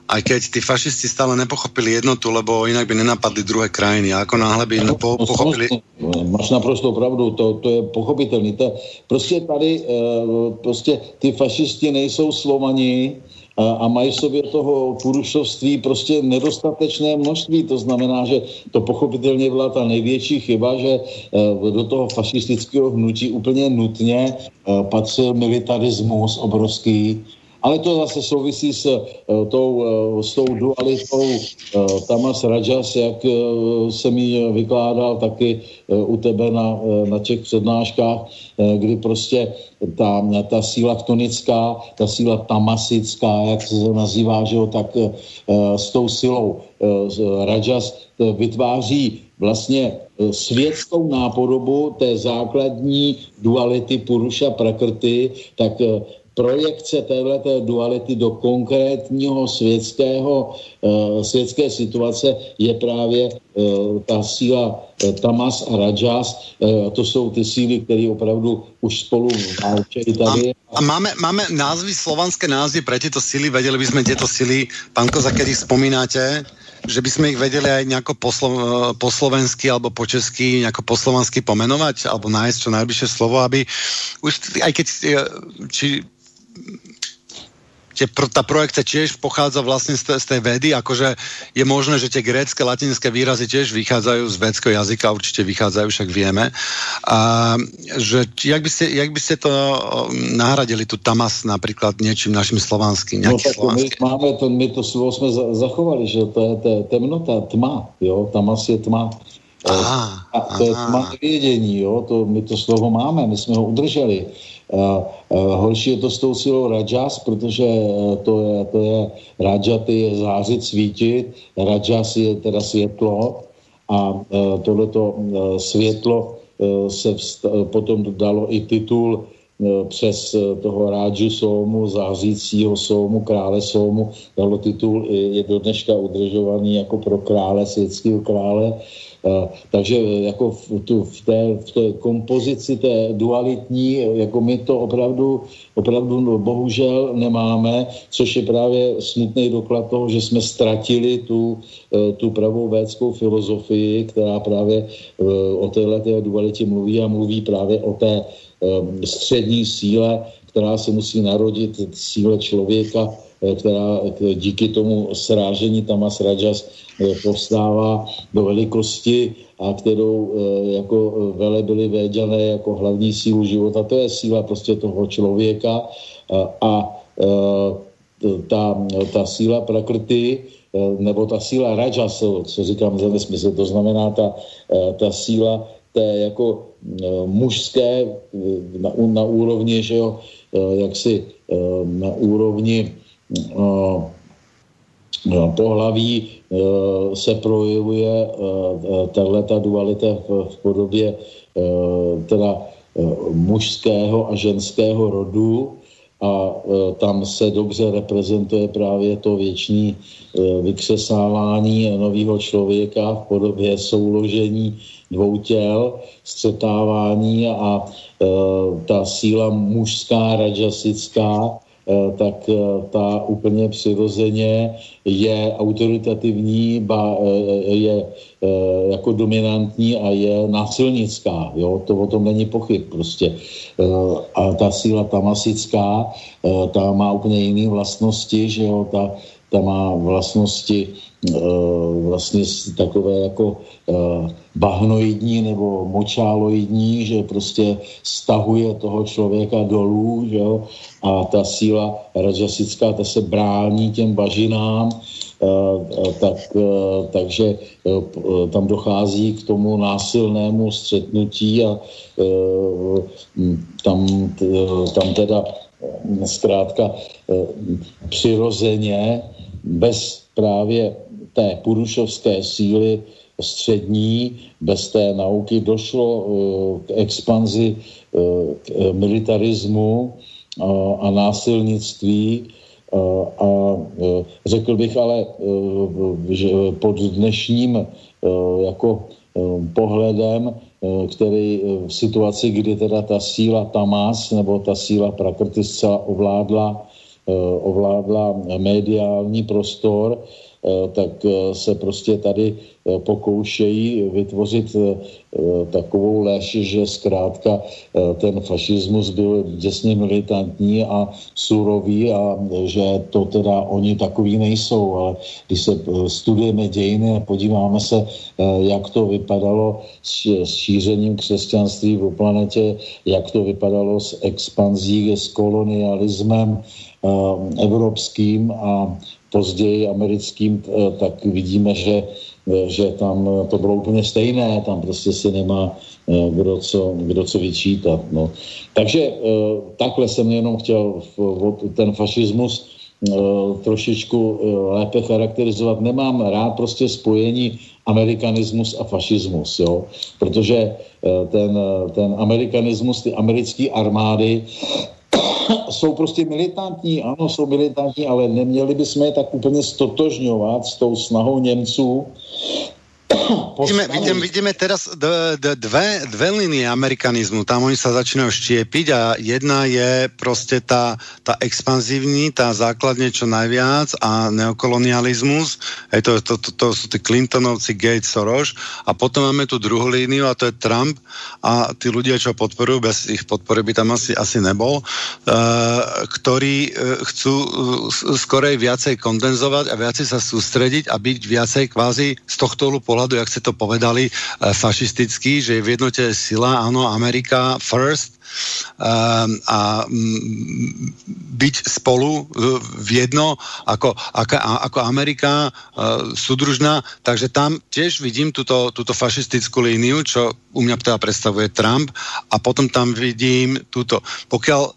aj keď tí fašisti stále nepochopili jednotu, lebo inak by nenapadli druhé krajiny. A ako náhle by no, po, pochopili... Máš naprosto pravdu, to, to je pochopitelné. To, prostě tady, uh, prostě ty fašisti nejsou slovaní a, a mají v sobě toho purušovství prostě nedostatečné množství. To znamená, že to pochopitelně byla ta největší chyba, že uh, do toho fašistického hnutí úplně nutně patřil militarismus obrovský, ale to zase souvisí s, uh, tou, uh, s tou dualitou uh, Tamas Rajas, jak jsem ji vykládal taky u tebe na, na těch přednáškách, kdy prostě ta, ta síla ktonická, ta síla tamasická, jak se to nazývá, že jo, tak s tou silou Rajas vytváří vlastně světskou nápodobu té základní duality Puruša Prakrty, tak projekce této duality do konkrétního světského, uh, světské situace je právě uh, ta síla uh, Tamas a Rajas. To jsou ty síly, které opravdu už spolu válčejí tady. A, a máme, máme názvy, slovanské názvy pre tieto síly, vedeli by sme tieto síly, pán Koza, keď ich spomínáte, že by sme ich vedeli aj nejako po, po slovensky alebo po česky, nejako po slovansky pomenovať, alebo nájsť čo najbližšie slovo, aby už aj keď či tie, tá projekcia tiež pochádza vlastne z, z tej vedy, akože je možné, že tie grécké, latinské výrazy tiež vychádzajú z védského jazyka, určite vychádzajú, však vieme. A že jak by ste, jak by ste to nahradili, tu tamas napríklad niečím našim slovanským, no, tak my máme to, my to slovo jsme zachovali, že to je, to je temnota, tma, jo, tamas je tma. Aha, a to aha. je tma nevědění, jo, to, my to slovo máme, my jsme ho udrželi. Horší je to s tou silou Rajas, protože e, to je, to je Rajaty je zářit, svítit, Rajas je teda světlo a e, tohleto e, světlo se potom dalo i titul přes toho Rážu Somu, zářícího Somu, krále Somu, dalo titul, je do dneška udržovaný jako pro krále, světského krále, takže jako v, tu, v, té, v té kompozici té dualitní, jako my to opravdu, opravdu no, bohužel nemáme, což je právě smutný doklad toho, že jsme ztratili tu, e, tu pravou védskou filozofii, která právě e, o téhle dualitě mluví a mluví právě o té e, střední síle, která se musí narodit síle člověka, která díky tomu srážení Tamas Rajas povstává do velikosti a kterou eh, jako eh, vele byli věděné jako hlavní sílu života. To je síla prostě toho člověka a eh, ta, ta síla prakrty, nebo ta síla rajas, co říkám za nesmysl, to znamená ta, ta síla té jako mužské na, na úrovni, že jo, jaksi na úrovni pohlaví eh, se projevuje eh, tahle ta dualita v, podobě teda mužského a ženského rodu. A tam se dobře reprezentuje právě to věčný vykřesávání nového člověka v podobě souložení dvou těl, střetávání a ta síla mužská, rajasická, tak ta úplně přirozeně je autoritativní, ba je jako dominantní a je násilnická. Jo? To o tom není pochyb prostě. A ta síla tamasická, ta má úplně jiné vlastnosti, že jo? Ta, ta má vlastnosti vlastně takové jako bahnoidní nebo močáloidní, že prostě stahuje toho člověka dolů, že jo? a ta síla rajasická, ta se brání těm bažinám, tak, takže tam dochází k tomu násilnému střetnutí a tam, tam teda zkrátka přirozeně bez právě té purušovské síly střední, bez té nauky došlo uh, k expanzi uh, k uh, militarismu a násilnictví a řekl bych ale, že pod dnešním jako pohledem, který v situaci, kdy teda ta síla Tamás nebo ta síla Prakrty zcela ovládla, ovládla mediální prostor, Eh, tak eh, se prostě tady eh, pokoušejí vytvořit takovou léž, že zkrátka ten fašismus byl děsně militantní a surový a že to teda oni takový nejsou, ale když se studujeme dějiny a podíváme se, jak to vypadalo s šířením křesťanství v planetě, jak to vypadalo s expanzí, s kolonialismem evropským a později americkým, eh, tak vidíme, že, eh, že tam to bylo úplně stejné, tam prostě se nemá eh, kdo co, kdo co vyčítat. No. Takže takhle jsem jenom chtěl ten fašismus trošičku lépe charakterizovat. Nemám rád prostě spojení amerikanismus a fašismus, jo? protože ten, ten amerikanismus, ty americké armády [LAUGHS] jsou prostě militantní, ano, jsou militantní, ale neměli bychom je tak úplně stotožňovat s tou snahou Němců Vidíme, vidíme, vidíme teraz dve, dve linie amerikanizmu. Tam oni sa začínajú štiepiť a jedna je prostě tá, tá expanzívní, tá základne čo najviac a neokolonializmus. Hej, to, to, to, to sú tí Clintonovci, Gates, Soros. A potom máme tu druhú líniu a to je Trump a tí ľudia, čo podporujú, bez ich podpory by tam asi, asi nebol, uh, ktorí uh, chcú uh, skorej viacej kondenzovať a viacej sa sústrediť a byť viacej kvázi z tohto pohľadu, jak ste to povedali, eh, fašistický, že je v jednote sila, ano, Amerika first, um, a um, byť spolu uh, v jedno ako, ako, Amerika uh, súdružná, takže tam tiež vidím túto, túto fašistickú líniu, čo u mňa teda predstavuje Trump. A potom tam vidím túto, pokiaľ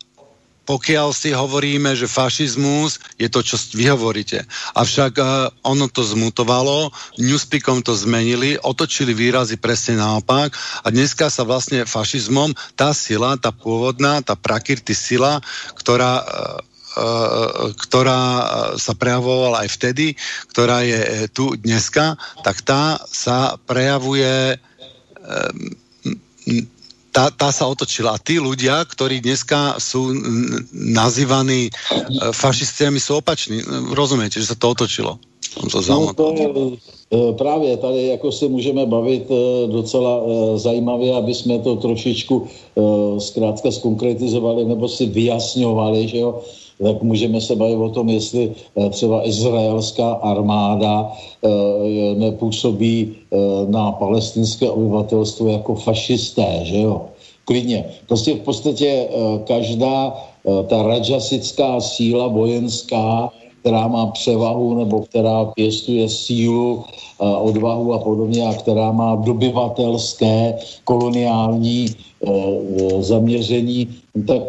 pokiaľ si hovoríme, že fašizmus je to, čo vy hovoríte. Avšak uh, ono to zmutovalo, newspeakom to zmenili, otočili výrazy presne naopak a dneska sa vlastne fašizmom tá sila, tá pôvodná, tá prakirty sila, ktorá uh, ktorá sa prejavovala aj vtedy, ktorá je tu dneska, tak tá sa prejavuje tá, tá sa otočila. A tí ľudia, ktorí dneska sú nazývaní e, fašistiami, sú opační. Rozumiete, že sa to otočilo? No to je, právě tady jako se můžeme bavit e, docela e, zajímavě, aby jsme to trošičku zkrátka skonkretizovali nebo si vyjasňovali, že jo, tak můžeme se bavit o tom, jestli eh, třeba izraelská armáda eh, nepůsobí eh, na palestinské obyvatelstvo jako fašisté, že jo? Klidně. Prostě v podstatě každá ta rajasická síla vojenská, která má převahu nebo která pěstuje sílu, odvahu a podobně a která má dobyvatelské koloniální zaměření, tak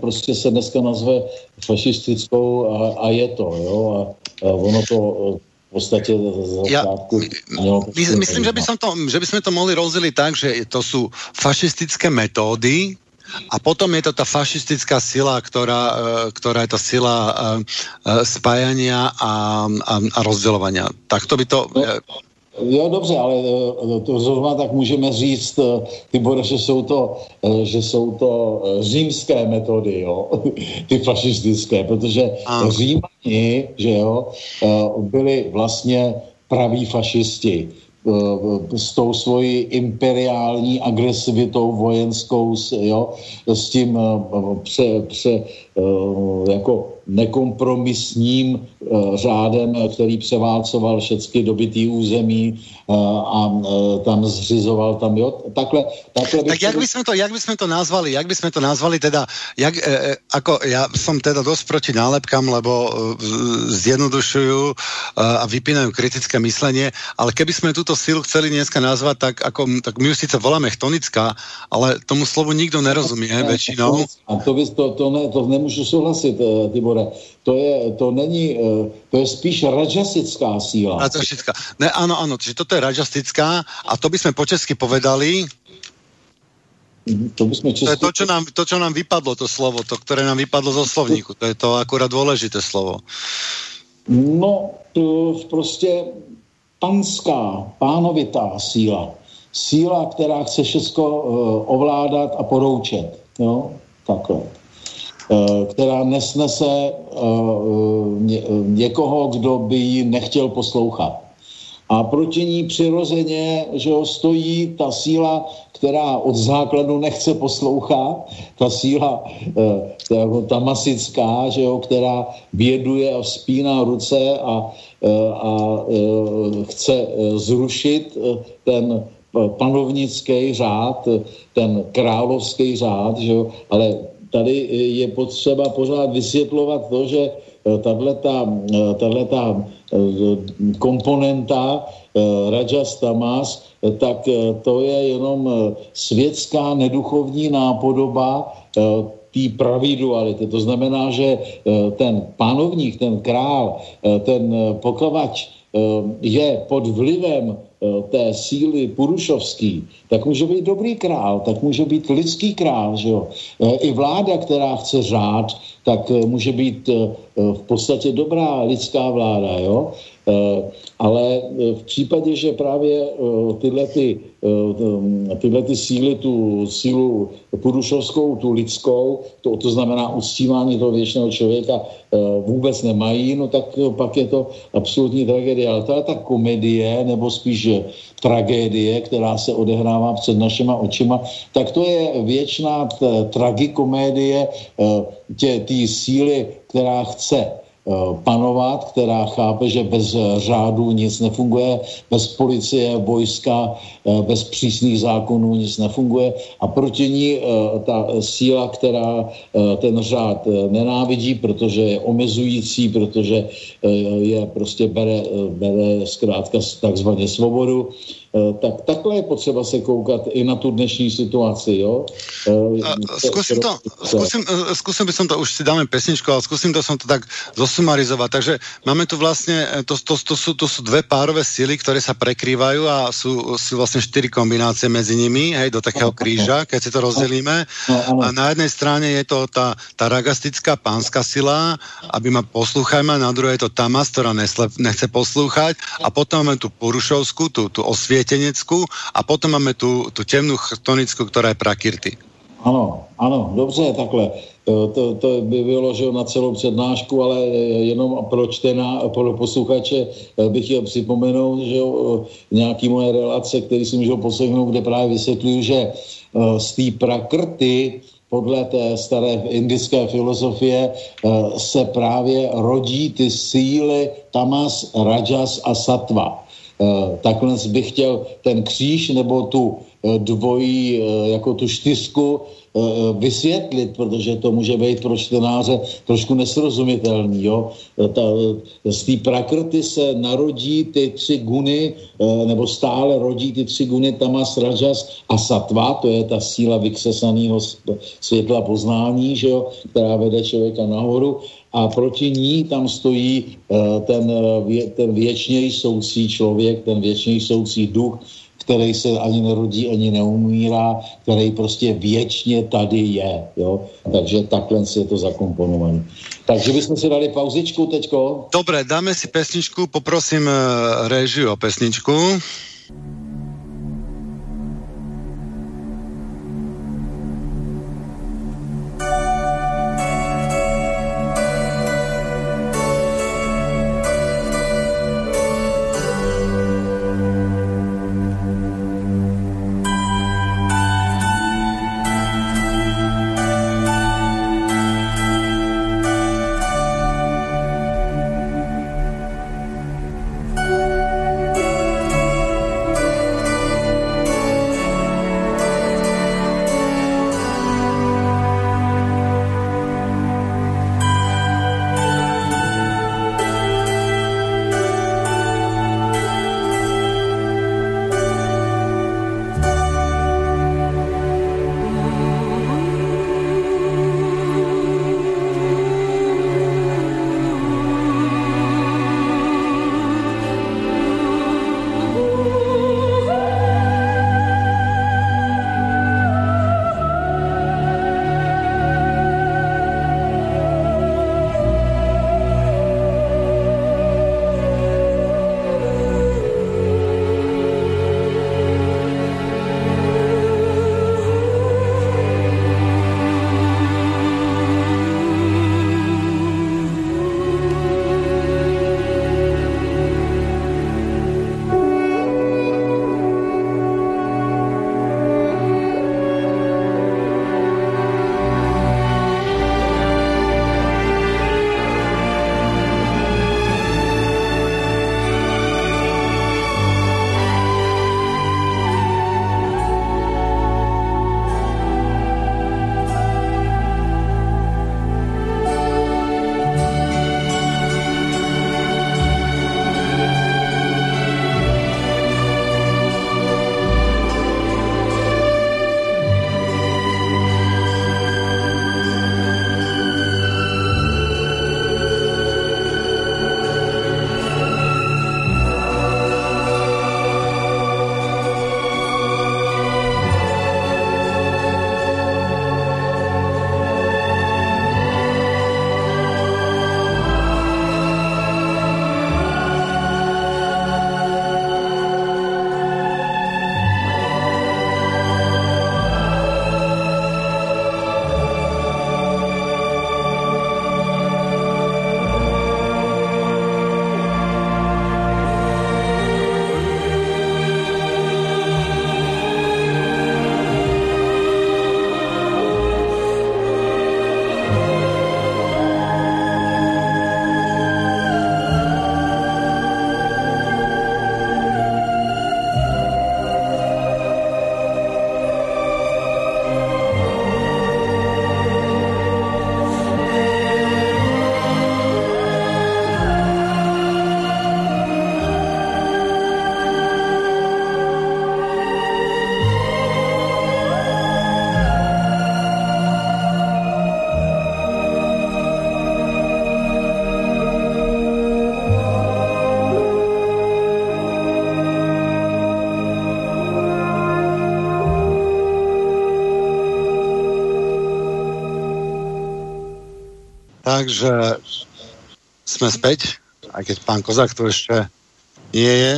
prostě se dneska nazve fašistickou a, a je to, jo, a, a ono to e, v podstatě ja, my, myslím, že by, som to, že by sme to mohli rozdeliť tak, že to sú fašistické metódy, a potom je to ta fašistická sila, ktorá, e, ktorá je to sila spájania a, a, a rozdeľovania. Tak to by to... No, Jo, dobře, ale eh, to zrovna tak můžeme říct, eh, Tibor, že jsou to, eh, že jsou to římské metody, jo, [LAUGHS] ty fašistické, protože a. Římani, že jo, byli vlastně praví fašisti s tou svojí imperiální agresivitou vojenskou, jo, s tím pře, pře, jako nekompromisním uh, řádem, který převálcoval všechny dobytý území uh, a uh, tam zřizoval tam, jo, takhle. takhle tak jak bychom to, jak bychom to nazvali, jak bychom to nazvali teda, jak, e, ako, ja som teda dosť proti nálepkám, lebo e, zjednodušujú e, a vypínajú kritické myslenie, ale keby sme túto silu chceli dneska nazvať, tak, ako, tak my ju síce voláme chtonická, ale tomu slovu nikto nerozumie väčšinou. A to, by, to, to, ne, to nemůžu souhlasit, Tibor, Tibore. To, je, to není, eh, to je spíš rajasická síla. Rajasická. Ne, áno, áno, čiže toto je rajasická a to by sme po česky povedali, to, by sme česky... to je to čo, nám, to, čo nám vypadlo, to slovo, to, ktoré nám vypadlo zo slovníku. To je to akurát dôležité slovo. No, to prostě panská, pánovitá síla. Síla, která chce všechno uh, ovládat a poroučet. Jo? Takhle. Eh, která nesnese eh, někoho, kdo by ji nechtěl poslouchat. A proti ní přirozeně že jo, stojí ta síla, která od základu nechce poslouchat, ta síla, eh, ta masická, že jo, která věduje a vzpíná ruce a, a chce zrušit ten panovnický řád, ten královský řád, že jo, ale tady je potřeba pořád vysvětlovat to, že eh, tato eh, eh, komponenta Rajas Tamas, tak to je jenom světská neduchovní nápodoba té praviduality. To znamená, že ten panovník, ten král, ten pokovač je pod vlivem Eh, té síly Purušovský, tak může být dobrý král, tak může být lidský král, že jo. Eh, I vláda, která chce řád, tak eh, může být v podstatě dobrá lidská vláda, jo. Ale v případě, že právě tyhle, ty, tyhle ty síly, tu sílu purušovskou, tu lidskou, to, to znamená uctívání toho věčného člověka vůbec nemají, no tak pak je to absolutní tragédie. Ale je ta komedie, nebo spíš tragédie, která se odehrává před našima očima, tak to je věčná tragikomédie eh, té síly, která chce Eh, panovat, která chápe, že bez řádu nic nefunguje, bez policie, vojska, eh, bez přísných zákonů nic nefunguje a proti ní eh, ta síla, která ten řád nenávidí, protože je omezující, protože je prostě bere, bere zkrátka takzvaně svobodu, Eh, tak takhle je potřeba se koukat i na tu dnešní situaci, jo? Skúsim to, skúsim, skúsim by som to, už si dáme pesničku, ale skúsim to som to tak zosumarizovať. Takže máme tu vlastne, eh, to, to, to, sú, to sú dve párové sily, ktoré sa prekrývajú a sú, sú vlastne štyri kombinácie medzi nimi, hej, do takého kríža, keď si to rozdelíme. A na jednej strane je to tá, tá ragastická pánska sila, aby ma poslúchaj ma, na druhej je to Tamas, ktorá nechce poslúchať a potom máme tu Purušovskú, tú, tú osvieť světěneckou a potom máme tu, tu temnou chtonickou, která je prakirty. Ano, ano, dobře, takhle. To, to by bylo že na celou přednášku, ale jenom pro čtená, pro posluchače bych chtěl připomenout, že nějaký moje relace, který si můžu poslechnout, kde právě vysvětluju, že eh, z té prakrty podle té staré indické filozofie eh, se právě rodí ty síly tamas, rajas a satva. Eh, takhle bych chtěl ten kříž nebo tu eh, dvojí, eh, jako tu čtyřku vysvětlit, protože to může být pro čtenáře trošku nesrozumitelný. Jo? Ta, z té prakrty se narodí ty tři guny, nebo stále rodí ty tři guny tamas, rajas a satva, to je ta síla vyksesaného světla poznání, že jo? která vede člověka nahoru a proti ní tam stojí eh, ten, eh, ten věčněji soucí člověk, ten věčněji soucí duch, který se ani nerodí, ani neumírá, který prostě věčně tady je. Jo? Takže takhle si je to zakomponované. Takže bychom si dali pauzičku teďko. Dobre, dáme si pesničku, poprosím uh, režiu o pesničku. Takže jsme späť, aj keď pán Kozák tu ešte nie je,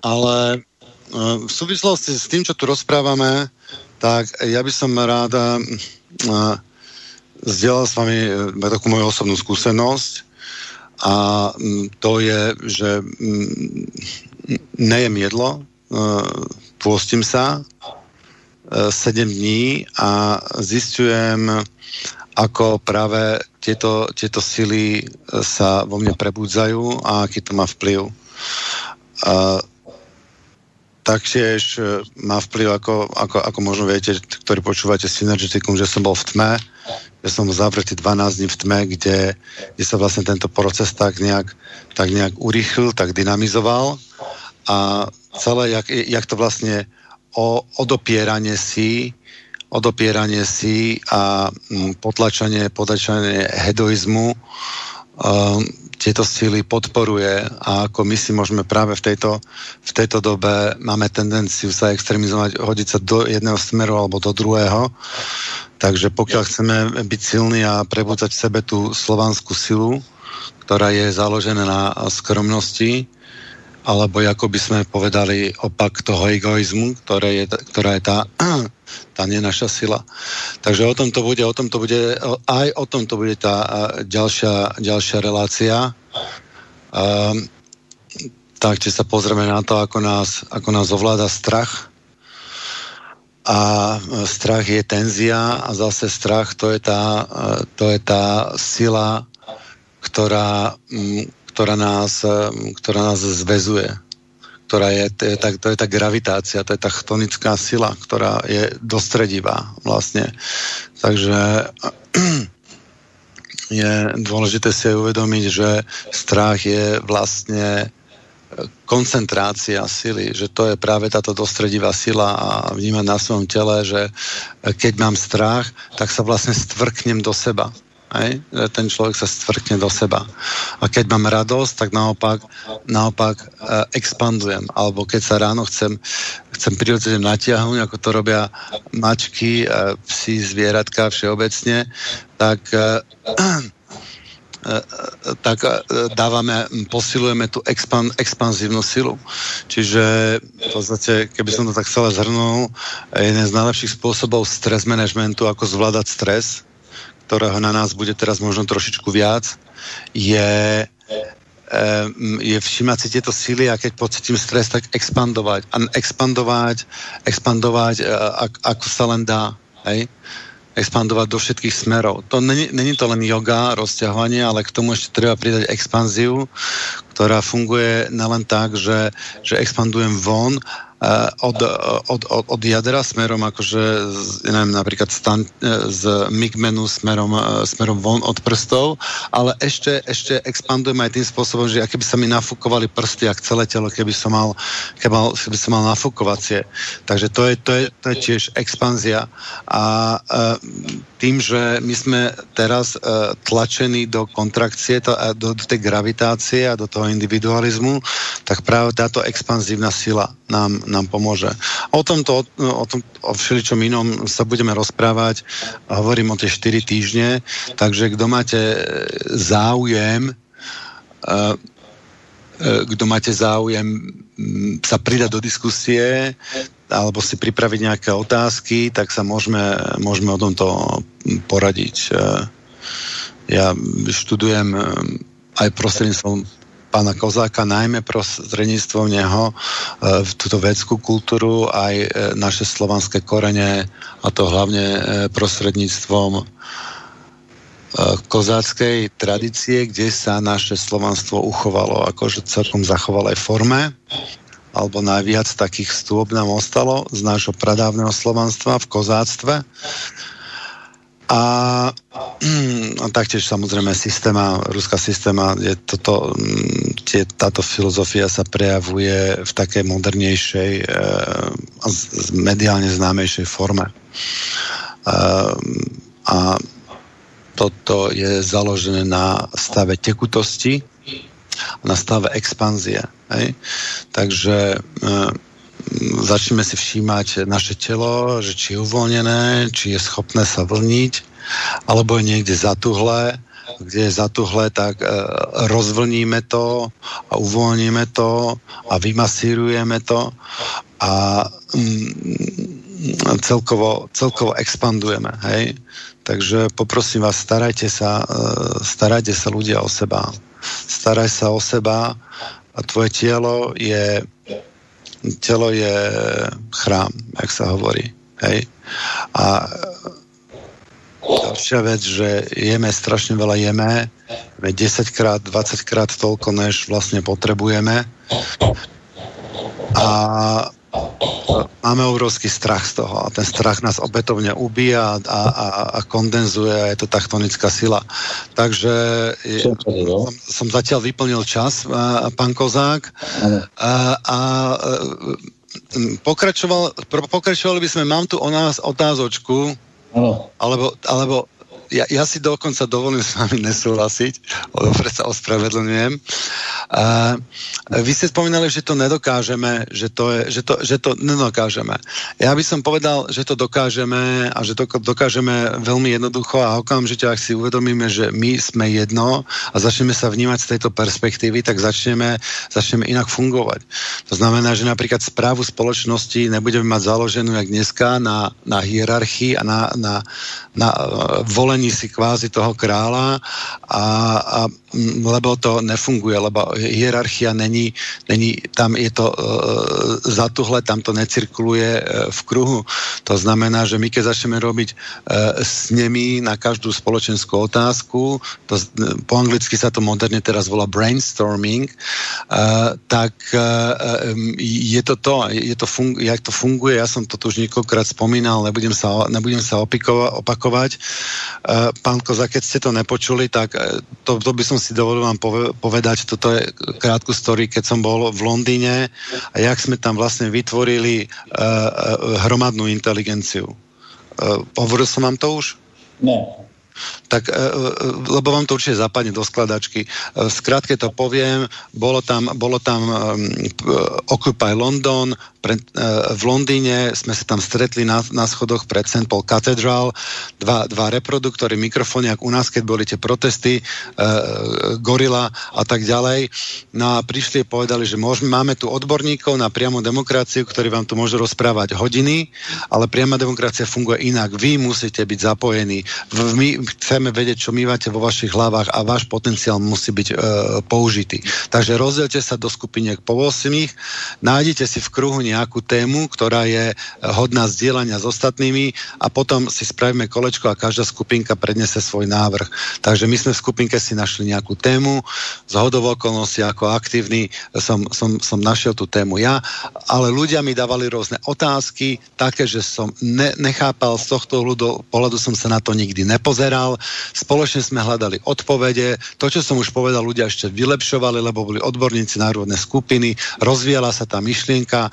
ale eh, v súvislosti s tým, čo tu rozprávame, tak ja by som ráda uh, zdieľal s vami uh, takú moju osobnú skúsenosť. A um, to je, že um, nejem jedlo, pôstim sa 7 dní a zistujem, ako práve tieto, tieto sily e, sa vo mne prebudzajú a aký to má vplyv. A, taktiež e, má vplyv, ako, ako, ako možno viete, ktorí počúvate Synergeticum, že som bol v tme, že som zavretý 12 dní v tme, kde, kde sa vlastne tento proces tak nejak, tak nejak urýchlil, tak dynamizoval a celé, jak, jak to vlastne o odopieranie si odopieranie si a mm, potlačanie, potlačanie hedoizmu, um, tieto síly podporuje a ako my si môžeme práve v tejto, v tejto dobe máme tendenciu sa extrémizovať, hodiť sa do jedného smeru alebo do druhého. Takže pokiaľ chceme byť silní a prebudzať v sebe tú slovanskú silu, ktorá je založená na skromnosti, alebo ako by sme povedali opak toho egoizmu, ktoré je, ktorá je tá, tá nie naša sila. Takže o tom to bude, o tom to bude, aj o tom to bude tá ďalšia, ďalšia relácia. Um, tak, či sa pozrieme na to, ako nás, ako nás ovláda strach. A strach je tenzia a zase strach to je tá, to je tá sila, ktorá, ktorá nás, ktorá nás zväzuje, ktorá je, to je, tá, to je tá gravitácia, to je tá chtonická sila, ktorá je dostredivá vlastne. Takže [CLEARS THROAT] je dôležité si uvedomiť, že strach je vlastne koncentrácia sily, že to je práve táto dostredivá sila a vnímať na svojom tele, že keď mám strach, tak sa vlastne stvrknem do seba Hej? Ten človek sa stvrkne do seba. A keď mám radosť, tak naopak, naopak e, expandujem. Alebo keď sa ráno chcem, chcem prirodzene natiahnuť, ako to robia mačky, e, psi, zvieratka všeobecne, tak e, tak e, dávame, posilujeme tú expan, expanzívnu silu. Čiže v podstate, keby som to tak celé zhrnul, jeden z najlepších spôsobov stres managementu, ako zvládať stres, ktorého na nás bude teraz možno trošičku viac, je je všímať si tieto síly a keď pocitím stres, tak expandovať. A expandovať, expandovať, ak, ako sa len dá. Hej? expandovať do všetkých smerov. To není, není to len yoga, rozťahovanie, ale k tomu ešte treba pridať expanziu, ktorá funguje nelen tak, že, že expandujem von Eh, od, od, od, od jadra smerom akože neviem, napríklad stan, eh, z migmenu smerom, eh, smerom von od prstov, ale ešte, ešte expandujem aj tým spôsobom, že keby sa mi nafúkovali prsty, ak celé telo, keby som mal, keby, mal, keby som mal nafúkovacie. Takže to je, to je, to je tiež expanzia. A tým, že my sme teraz tlačení do kontrakcie, do, do tej gravitácie a do toho individualizmu, tak práve táto expanzívna sila nám, nám pomôže. O tomto, o, tom, o všeličom inom sa budeme rozprávať. Hovorím o tie 4 týždne, takže kto máte záujem uh, kto máte záujem sa pridať do diskusie alebo si pripraviť nejaké otázky, tak sa môžeme, môžeme o tomto poradiť. Ja študujem aj prostredníctvom pána Kozáka, najmä prostredníctvom neho e, túto vedskú kultúru, aj e, naše slovanské korene, a to hlavne e, prostredníctvom kozáckej tradície, kde sa naše slovanstvo uchovalo, akože celkom zachovalo aj forme, alebo najviac takých stôb nám ostalo z nášho pradávneho slovanstva v kozáctve. A, [CLEARS THROAT] a taktiež samozrejme systéma, ruská systéma, je toto, mm, tie, táto filozofia sa prejavuje v také modernejšej e, a mediálne známejšej forme. E, a toto je založené na stave tekutosti, na stave expanzie. Hej? Takže e, začneme si všímať naše telo, že či je uvoľnené, či je schopné sa vlniť, alebo je niekde zatuhlé, kde je zatuhlé, tak e, rozvlníme to a uvoľníme to a vymasírujeme to a mm, celkovo, celkovo expandujeme, hej. Takže poprosím vás, starajte sa, e, starajte sa ľudia o seba. Staraj sa o seba a tvoje telo je telo je chrám, jak sa hovorí. Hej? A ďalšia vec, že jeme strašne veľa jeme, 10 krát, 20 krát toľko, než vlastne potrebujeme. A máme obrovský strach z toho a ten strach nás opätovne ubíja a, a, a kondenzuje a je to taktonická sila. Takže som, som zatiaľ vyplnil čas, a, pán Kozák. A, a pokračoval, pokračovali by sme, mám tu o nás otázočku, alebo, alebo ja, ja si dokonca dovolím s vami nesúhlasiť, dobre sa ospravedlňujem. Uh, vy ste spomínali, že to nedokážeme, že to, je, že, to, že to nedokážeme. Ja by som povedal, že to dokážeme a že to dokážeme veľmi jednoducho a okamžite, ak si uvedomíme, že my sme jedno a začneme sa vnímať z tejto perspektívy, tak začneme, začneme inak fungovať. To znamená, že napríklad správu spoločnosti nebudeme mať založenú, jak dneska, na, na hierarchii a na, na, na uh, volení si kvázi toho kráľa, a, a, lebo to nefunguje, lebo hierarchia není, není tam je to uh, zatuhle, tam to necirkuluje uh, v kruhu. To znamená, že my keď začneme robiť uh, s nimi na každú spoločenskú otázku, to, uh, po anglicky sa to moderne teraz volá brainstorming, uh, tak uh, um, je to to, je to fun- jak to funguje, ja som to tu už niekoľkokrát spomínal, nebudem sa, nebudem sa opakovať. Uh, pán Koza, keď ste to nepočuli, tak to, to by som si dovolil vám povedať, toto je krátku story, keď som bol v Londýne a jak sme tam vlastne vytvorili uh, uh, hromadnú inteligenciu. Uh, hovoril som vám to už? Ne tak lebo vám to určite zapadne do skladačky. Skrátke to poviem, bolo tam, bolo tam um, Occupy London, pre, uh, v Londýne sme sa tam stretli na, na schodoch pred St. Paul Cathedral, dva, dva reproduktory, mikrofóny, ako u nás, keď boli tie protesty, uh, gorila a tak ďalej. No a prišli a povedali, že môžeme, máme tu odborníkov na priamu demokraciu, ktorí vám tu môžu rozprávať hodiny, ale priama demokracia funguje inak. Vy musíte byť zapojení. My chceme vedieť, čo mývate vo vašich hlavách a váš potenciál musí byť uh, použitý. Takže rozdielte sa do skupiniek po 8, nájdete si v kruhu nejakú tému, ktorá je eh, hodná zdieľania s ostatnými a potom si spravíme kolečko a každá skupinka prednese svoj návrh. Takže my sme v skupinke si našli nejakú tému, z hodov okolností ako aktívny som, som, som našiel tú tému ja, ale ľudia mi dávali rôzne otázky, také, že som ne, nechápal z tohto hľadu, pohľadu som sa na to nikdy nepozeral. Spoločne sme hľadali odpovede. To, čo som už povedal, ľudia ešte vylepšovali, lebo boli odborníci národné skupiny, rozvíjala sa tá myšlienka,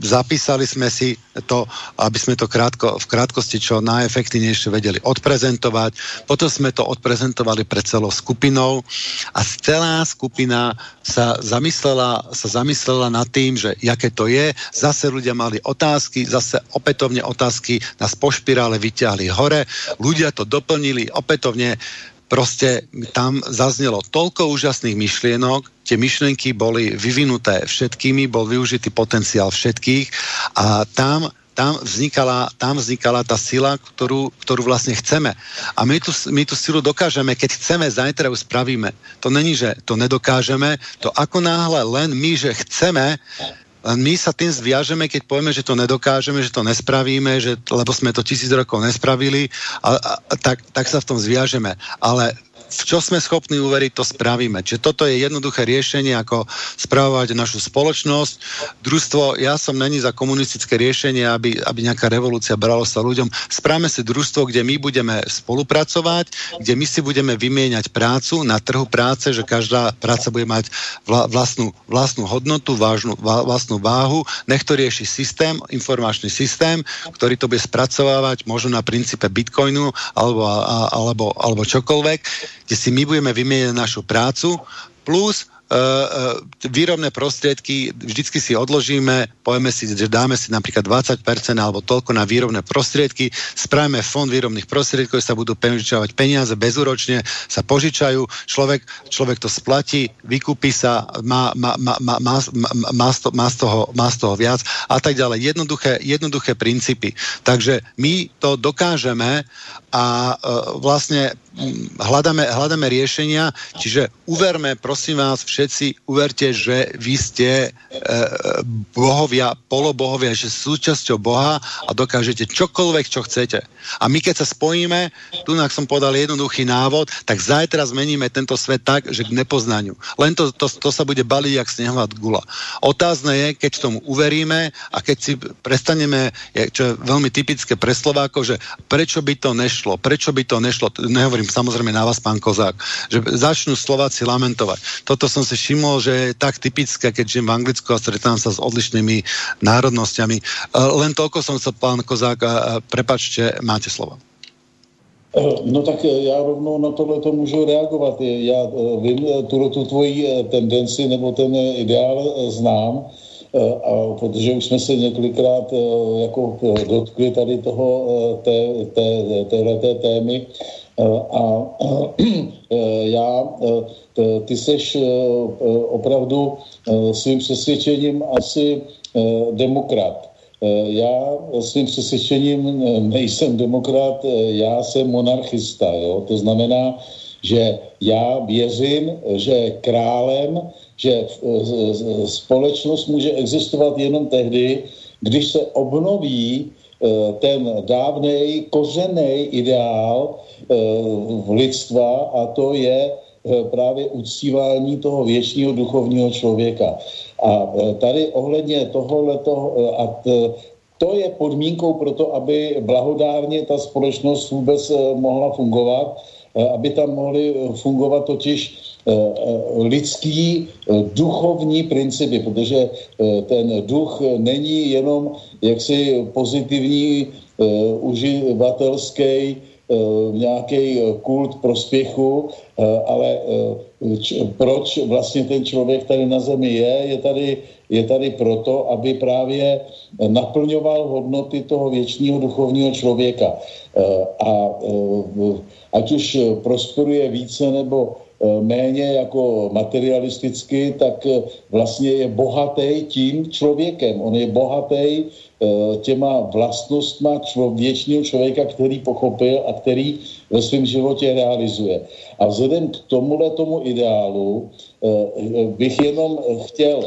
zapísali sme si to, aby sme to krátko, v krátkosti čo najefektívnejšie vedeli odprezentovať. Potom sme to odprezentovali pre celou skupinou a celá skupina sa zamyslela, sa zamyslela nad tým, že jaké to je. Zase ľudia mali otázky, zase opätovne otázky nás po špirále vyťahli hore. Ľudia to doplnili opätovne Proste tam zaznelo toľko úžasných myšlienok, tie myšlienky boli vyvinuté všetkými, bol využitý potenciál všetkých a tam tam vznikala, tam vznikala tá sila, ktorú, ktorú vlastne chceme. A my tú, my tú silu dokážeme, keď chceme, zajtra ju spravíme. To není, že to nedokážeme, to ako náhle len my, že chceme, my sa tým zviažeme, keď povieme, že to nedokážeme, že to nespravíme, že, lebo sme to tisíc rokov nespravili, a, a, tak, tak sa v tom zviažeme. Ale v čo sme schopní uveriť, to spravíme. Čiže toto je jednoduché riešenie, ako spravovať našu spoločnosť. Družstvo, ja som není za komunistické riešenie, aby, aby nejaká revolúcia bralo sa ľuďom. Správame si družstvo, kde my budeme spolupracovať, kde my si budeme vymieňať prácu na trhu práce, že každá práca bude mať vla, vlastnú, vlastnú hodnotu, vážnu, vá, vlastnú váhu. Nech to rieši systém, informačný systém, ktorý to bude spracovávať možno na princípe bitcoinu alebo, alebo, alebo čokoľvek kde si my budeme vymieňať našu prácu, plus uh, výrobné prostriedky vždycky si odložíme, povieme si, že dáme si napríklad 20% alebo toľko na výrobné prostriedky, spravíme fond výrobných prostriedkov, sa budú požičavať peniaze bezúročne, sa požičajú, človek, človek to splatí, vykúpi sa, má, má, má, má, má, má, z toho, má, z toho, má z toho viac a tak ďalej. Jednoduché, jednoduché princípy. Takže my to dokážeme a uh, vlastne hľadáme, hľadáme riešenia, čiže uverme, prosím vás všetci, uverte, že vy ste e, bohovia, polobohovia, že súčasťou Boha a dokážete čokoľvek, čo chcete. A my keď sa spojíme, tu som podal jednoduchý návod, tak zajtra zmeníme tento svet tak, že k nepoznaniu. Len to, to, to sa bude baliť jak snehová gula. Otázne je, keď tomu uveríme a keď si prestaneme, čo je veľmi typické pre Slovákov, že prečo by to nešlo, prečo by to nešlo, nehovorím hovorím samozrejme na vás, pán Kozák, že začnú Slováci lamentovať. Toto som si všimol, že je tak typické, keď žijem v Anglicku a stretám sa s odlišnými národnosťami. Len toľko som sa, pán Kozák, prepačte, máte slovo. No tak já rovnou na tohle to můžu reagovat. Já vím tuto tu tvoji tendenci nebo ten ideál znám, a protože už jsme se několikrát jako dotkli tady toho, té, té, téhleté témy a [CLEARS THROAT] já, ty seš opravdu svým přesvědčením asi demokrat. Já svým přesvědčením nejsem demokrat, já jsem monarchista. Jo? To znamená, že já věřím, že králem, že společnost může existovat jenom tehdy, když se obnoví ten dávnej kořený ideál lidstva a to je právě uctívání toho věčního duchovního člověka. A tady ohledně tohohle a t, to je podmínkou pro to, aby blahodárně ta společnost vůbec mohla fungovat, aby tam mohly fungovat totiž lidský duchovní principy, protože ten duch není jenom jaksi pozitivní uživatelský nějaký kult prospěchu, ale proč vlastně ten člověk tady na zemi je, je tady, je tady proto, aby právě naplňoval hodnoty toho věčního duchovního člověka. A ať už prosperuje více nebo méně jako materialisticky, tak vlastně je bohatý tím člověkem. On je bohatý těma vlastnostma člo, věčního člověka, který pochopil a který ve svém životě realizuje. A vzhledem k tomuhle tomu ideálu bych jenom chtěl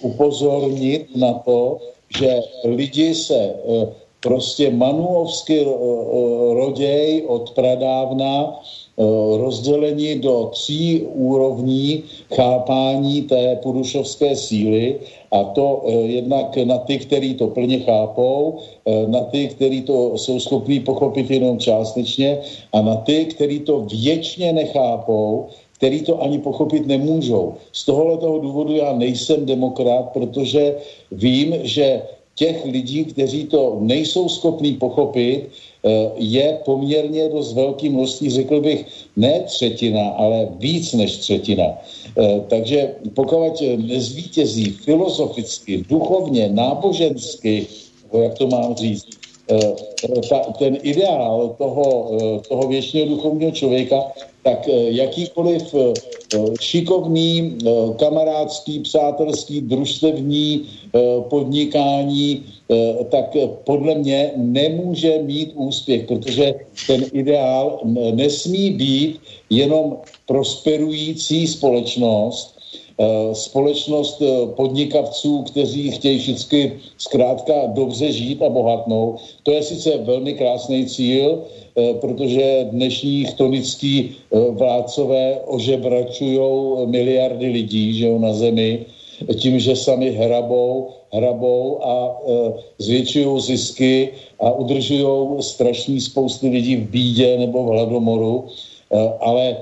upozornit na to, že lidi se prostě manuovsky roděj od pradávna rozdělení do tří úrovní chápání té purušovské síly a to jednak na ty, kteří to plně chápou, na ty, kteří to jsou schopní pochopit jenom částečně a na ty, kteří to věčně nechápou, který to ani pochopit nemůžou. Z tohohle toho důvodu já nejsem demokrat, protože vím, že těch lidí, kteří to nejsou schopní pochopit, je poměrně dost velký množství, řekl bych, ne třetina, ale víc než třetina. Takže pokud nezvítězí filozoficky, duchovně, nábožensky, jak to mám říct, ta, ten ideál toho, toho věčného duchovního člověka, tak jakýkoliv šikovný, kamarádský, přátelský, družstevní podnikání, tak podle mě nemůže mít úspěch, protože ten ideál nesmí být jenom prosperující společnost, společnost podnikavců, kteří chtějí vždycky zkrátka dobře žít a bohatnou. To je sice velmi krásný cíl, protože dnešní chtonický vládcové ožebračují miliardy lidí že jo, na zemi tím, že sami hrabou, hrabou a e, zvětšují zisky a udržují strašný spousty lidí v bídě nebo v hladomoru, e, ale e,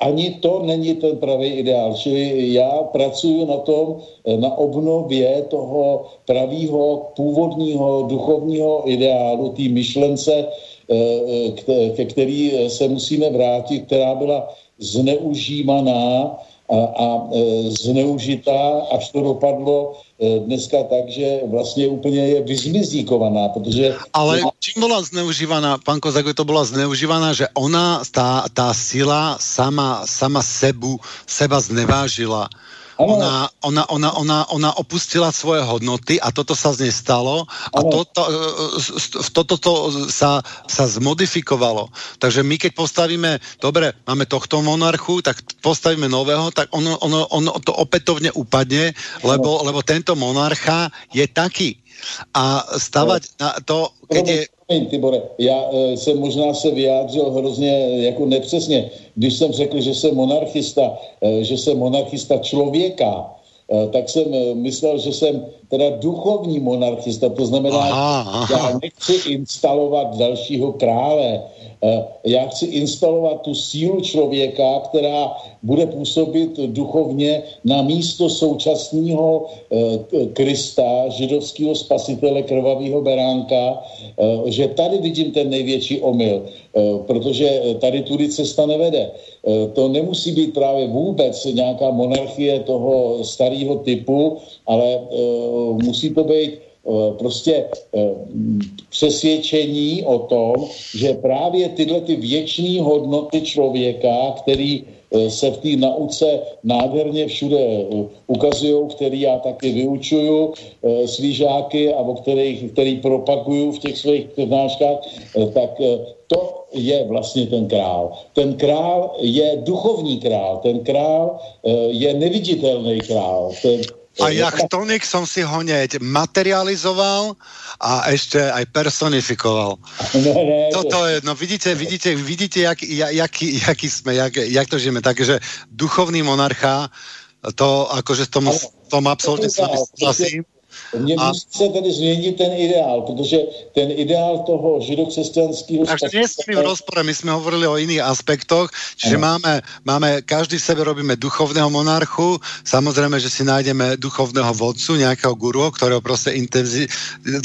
ani to není ten pravý ideál. Čili já pracuji na tom, na obnově toho pravýho, původního, duchovního ideálu, té myšlence, ke který se musíme vrátit, která byla zneužívaná a, a e, zneužitá, až to dopadlo e, dneska tak, že vlastně úplně je vyzmizíkovaná, protože... Ale čím byla zneužívaná, pan Kozak, to byla zneužívaná, že ona, ta, ta sila sama, sama sebu, seba znevážila Ona, ona, ona, ona, ona opustila svoje hodnoty a toto sa z nej stalo a toto, e, e, toto to sa, sa zmodifikovalo. Takže my keď postavíme, dobre, máme tohto monarchu, tak postavíme nového, tak ono, ono, ono to opätovne upadne, lebo, lebo tento monarcha je taký. A stavať na to, keď je Tibore, já e, jsem možná se vyjádřil hrozně jako nepřesně, když jsem řekl, že jsem monarchista, e, že jsem monarchista člověka, e, tak jsem myslel, že jsem teda duchovní monarchista, to znamená, aha, aha. já nechci instalovat dalšího krále, já chci instalovat tu sílu člověka, která bude působit duchovně na místo současného Krista, židovského spasitele krvavého beránka, že tady vidím ten největší omyl, protože tady tudy cesta nevede. To nemusí být právě vůbec nějaká monarchie toho starého typu, ale musí to být Eh, prostě eh, přesvědčení o tom, že právě tyhle ty věčné hodnoty člověka, který eh, se v té nauce nádherně všude ukazují, který já taky vyučuju svý žáky a o kterých, který propaguju v těch svých přednáškách, tak to je vlastně ten král. Ten král je duchovní král, ten král je neviditelný král, ten, a jak tonik som si ho hneď materializoval a ešte aj personifikoval. [LAUGHS] No, ne, Toto je, no vidíte, vidíte, vidíte, jak, jak, jaký, jaký sme, jak, jak to žijeme. Takže duchovný monarcha, to akože tomu, tomu absolútne súhlasím. Mně a... musí se tedy změnit ten ideál, protože ten ideál toho židokřesťanského... Takže nie jsme v rozpore, my jsme hovorili o jiných aspektoch, čiže máme, máme, každý sebe robíme duchovného monarchu, samozřejmě, že si nájdeme duchovného vodcu, nějakého guru, kterého prostě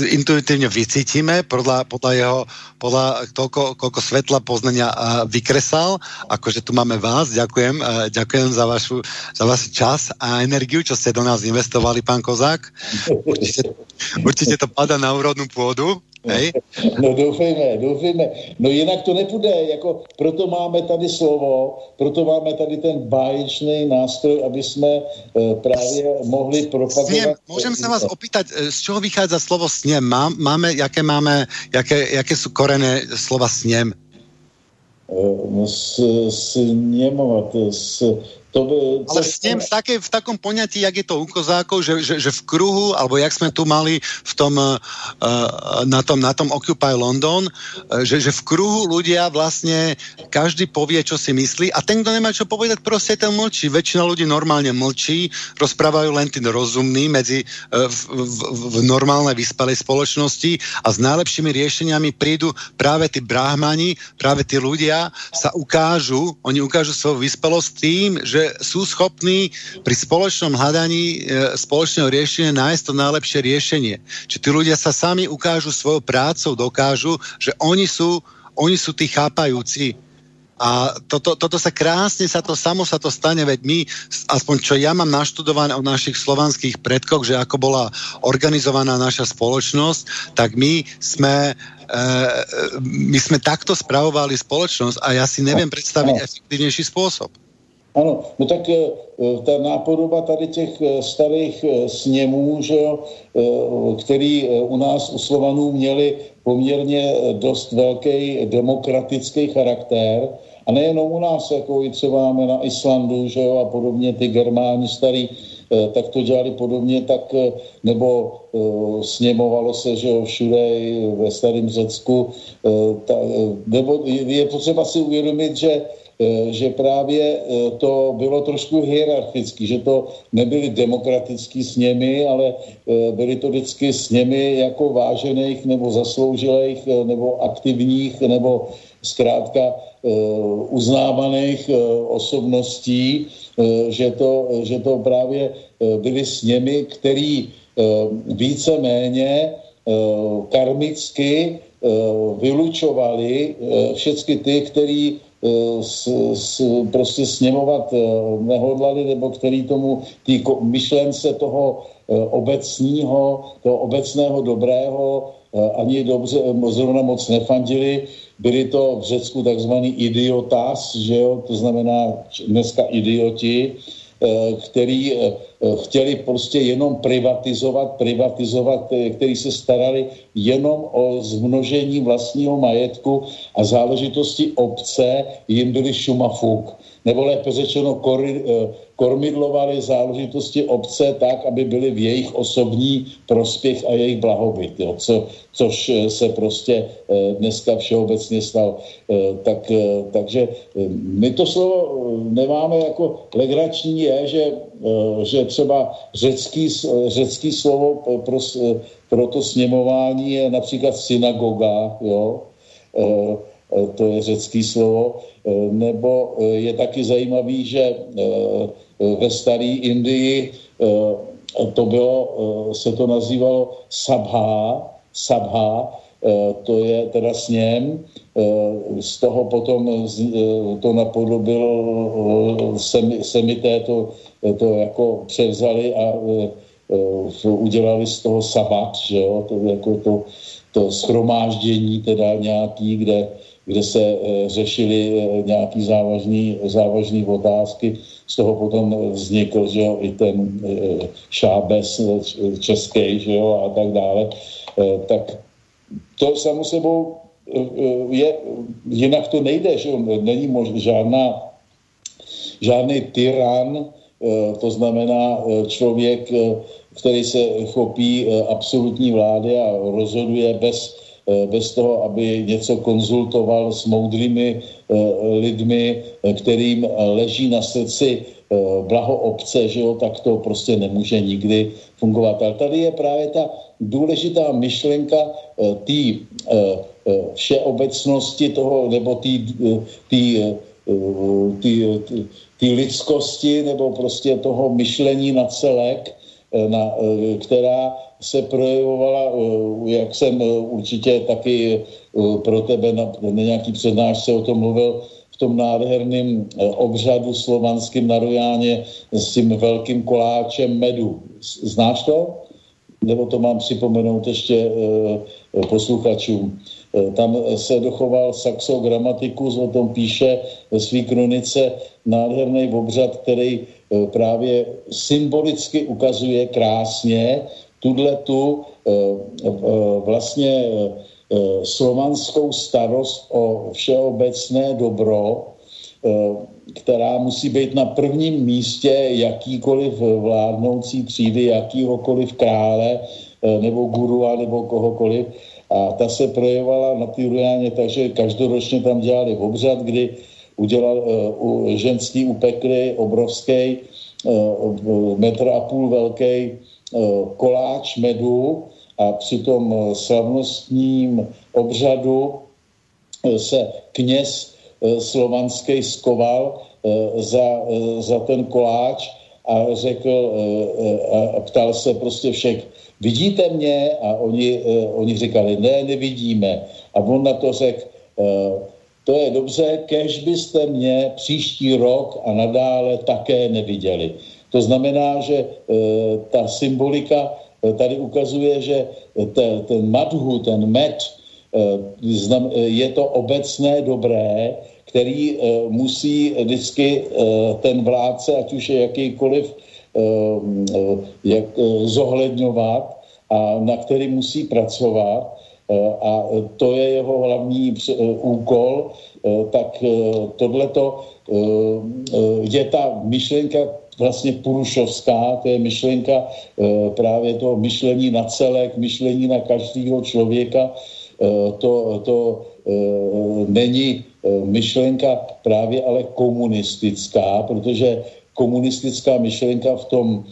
intuitivně vycítíme podle, podle jeho, podle toľko, koľko svetla poznania vykresal, akože tu máme vás, ďakujem, ďakujem za, vašu, za váš čas a energiu, čo ste do nás investovali, pán Kozák. [LAUGHS] Určitě, [LAUGHS] určitě to padá na úrodnou půdu. Hej? No doufejme, doufejme. No jinak to nepůjde, jako proto máme tady slovo, proto máme tady ten báječný nástroj, aby jsme e, právě mohli propagovat. Sněm, můžem se vás opýtat, eh, z čeho vychází slovo sněm? Má, máme, jaké máme, jaké, jaké jsou korené slova sněm? E, s, sněmovat, s, to by, Ale v, v, také, v takom poňatí, jak je to u kozákov, že, že, že v kruhu, alebo jak sme tu mali v tom, uh, na, tom, na tom Occupy London, uh, že, že v kruhu ľudia vlastne každý povie, čo si myslí a ten, kto nemá čo povedať, prostě ten mlčí. Väčšina ľudí normálne mlčí, rozprávajú len tí rozumní medzi uh, v, v, v normálnej vyspelej spoločnosti a s najlepšími riešeniami prídu práve tí brahmani, práve tí ľudia sa ukážu, oni ukážu svoju vyspelosť tým, že že sú schopní pri spoločnom hľadaní e, spoločného riešenia nájsť to najlepšie riešenie. Či tí ľudia sa sami ukážu svojou prácou, dokážu, že oni sú, oni sú tí chápajúci. A toto, toto sa krásne sa to samo sa to stane, veď my, aspoň čo ja mám naštudované o našich slovanských predkoch, že ako bola organizovaná naša spoločnosť, tak my sme e, my sme takto spravovali spoločnosť a ja si neviem predstaviť efektívnejší spôsob. Ano, no tak eh, eh, ta nápodoba tady těch eh, starých sněmů, že jo, který u nás u Slovanů měli poměrně dost velký demokratický charakter, a nejenom u nás, jako i třeba máme na Islandu, že jo, a podobně ty Germáni starý, tak to dělali podobně, tak nebo sněmovalo se, že jo, všude ve starém Řecku, ta, nebo je potřeba si uvědomit, že Eh, že právě eh, to bylo trošku hierarchicky, že to nebyly demokratický sněmy, ale eh, byly to vždycky sněmy jako vážených nebo zasloužilých nebo aktivních nebo zkrátka uznávaných osobností, že to, že to právě byly sněmy, který víceméně karmicky vylučovali všechny ty, který s, s, prostě sněmovat eh, nehodlali, nebo který tomu tý myšlence toho eh, obecního, toho obecného dobrého eh, ani dobře, zrovna moc nefandili. Byli to v Řecku takzvaný idiotas, že jo, to znamená dneska idioti, Eh, který eh, chtěli prostě jenom privatizovat, privatizovat, eh, který se starali jenom o zmnožení vlastního majetku a záležitosti obce jim byly šumafuk nebo lépe řečeno kor, eh, kormidlovali záležitosti obce tak, aby byly v jejich osobní prospěch a jejich blahobyt, jo, co, což eh, se prostě eh, dneska všeobecně stal. Tak, takže my to slovo nemáme jako legrační je, že, že třeba řecký, řecký slovo pro, pro to sněmování je například synagoga, jo, to je řecký slovo, nebo je taky zajímavý, že ve staré Indii to bylo, se to nazývalo sabha, sabha, to je teda sněm, z toho potom to napodobil semité, to, to jako převzali a udělali z toho sabat, že jo, to jako to, to schromáždění teda nějaký, kde, kde se e, řešily e, nějaký závažný, závažný otázky. Z toho potom vznikl, že jo, i ten e, šábes český, že jo, a tak dále. Tak to samo sebou je, jinak to nejde, že jo, není možná žádná, žádný tyran, to znamená člověk, který se chopí eh, absolutní vlády a rozhoduje bez, eh, bez toho, aby něco konzultoval s moudrými eh, lidmi, kterým leží na srdci blaho obce, že jo, tak to prostě nemůže nikdy fungovat. Ale tady je právě ta důležitá myšlenka té všeobecnosti toho, nebo té lidskosti, nebo prostě toho myšlení na celek, Eh, na, eh, která se projevovala, eh, jak jsem určitě taky pro tebe na, na nějaký přednášce o tom mluvil, v tom nádherném obřadu slovanským na Rojáně s tím velkým koláčem medu. Znáš to? Nebo to mám připomenout ještě posluchačům. Tam se dochoval Saxo Grammaticus, o tom píše ve své kronice nádherný obřad, který právě symbolicky ukazuje krásně tuhle tu e, e, vlastně slovanskou starost o všeobecné dobro, která musí být na prvním místě jakýkoliv vládnoucí třídy, jakýhokoliv krále nebo gurua nebo kohokoliv. A ta se projevovala na té Rujáně, takže každoročně tam dělali obřad, kdy udělal ženský upekli obrovský, metr a půl velký koláč medu a při tom slavnostním obřadu se kněz slovanský skoval za, za ten koláč a řekl a ptal se prostě všech, vidíte mě? A oni, oni říkali, ne, nevidíme. A on na to řekl, to je dobře, kež byste mě příští rok a nadále také neviděli. To znamená, že e, ta symbolika e, tady ukazuje, že te, ten madhu, ten med, je to obecné dobré, který musí vždycky ten vládce, ať už je jakýkoliv, jak, zohledňovat a na který musí pracovat Eh, a to je jeho hlavní eh, úkol, eh, tak tohleto je ta myšlenka vlastně purušovská, to je myšlenka právě toho myšlení na celek, myšlení na každého člověka, to, to není myšlenka právě ale komunistická, protože komunistická myšlenka v tom,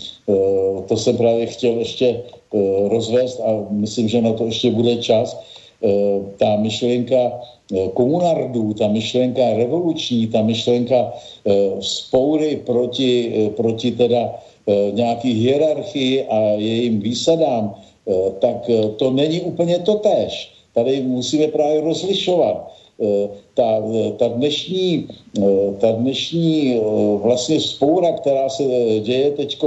to jsem právě chtěl ještě Eh, rozvést a myslím, že na to ještě bude čas. Eh, ta myšlenka eh, komunardů, ta myšlenka revoluční, ta myšlenka spoury proti, proti teda nějaký hierarchii a jejím výsadám, tak to není úplně to tež. Tady musíme právě rozlišovat. Ta, ta, dnešní, ta dnešní vlastně spoura, která se děje teď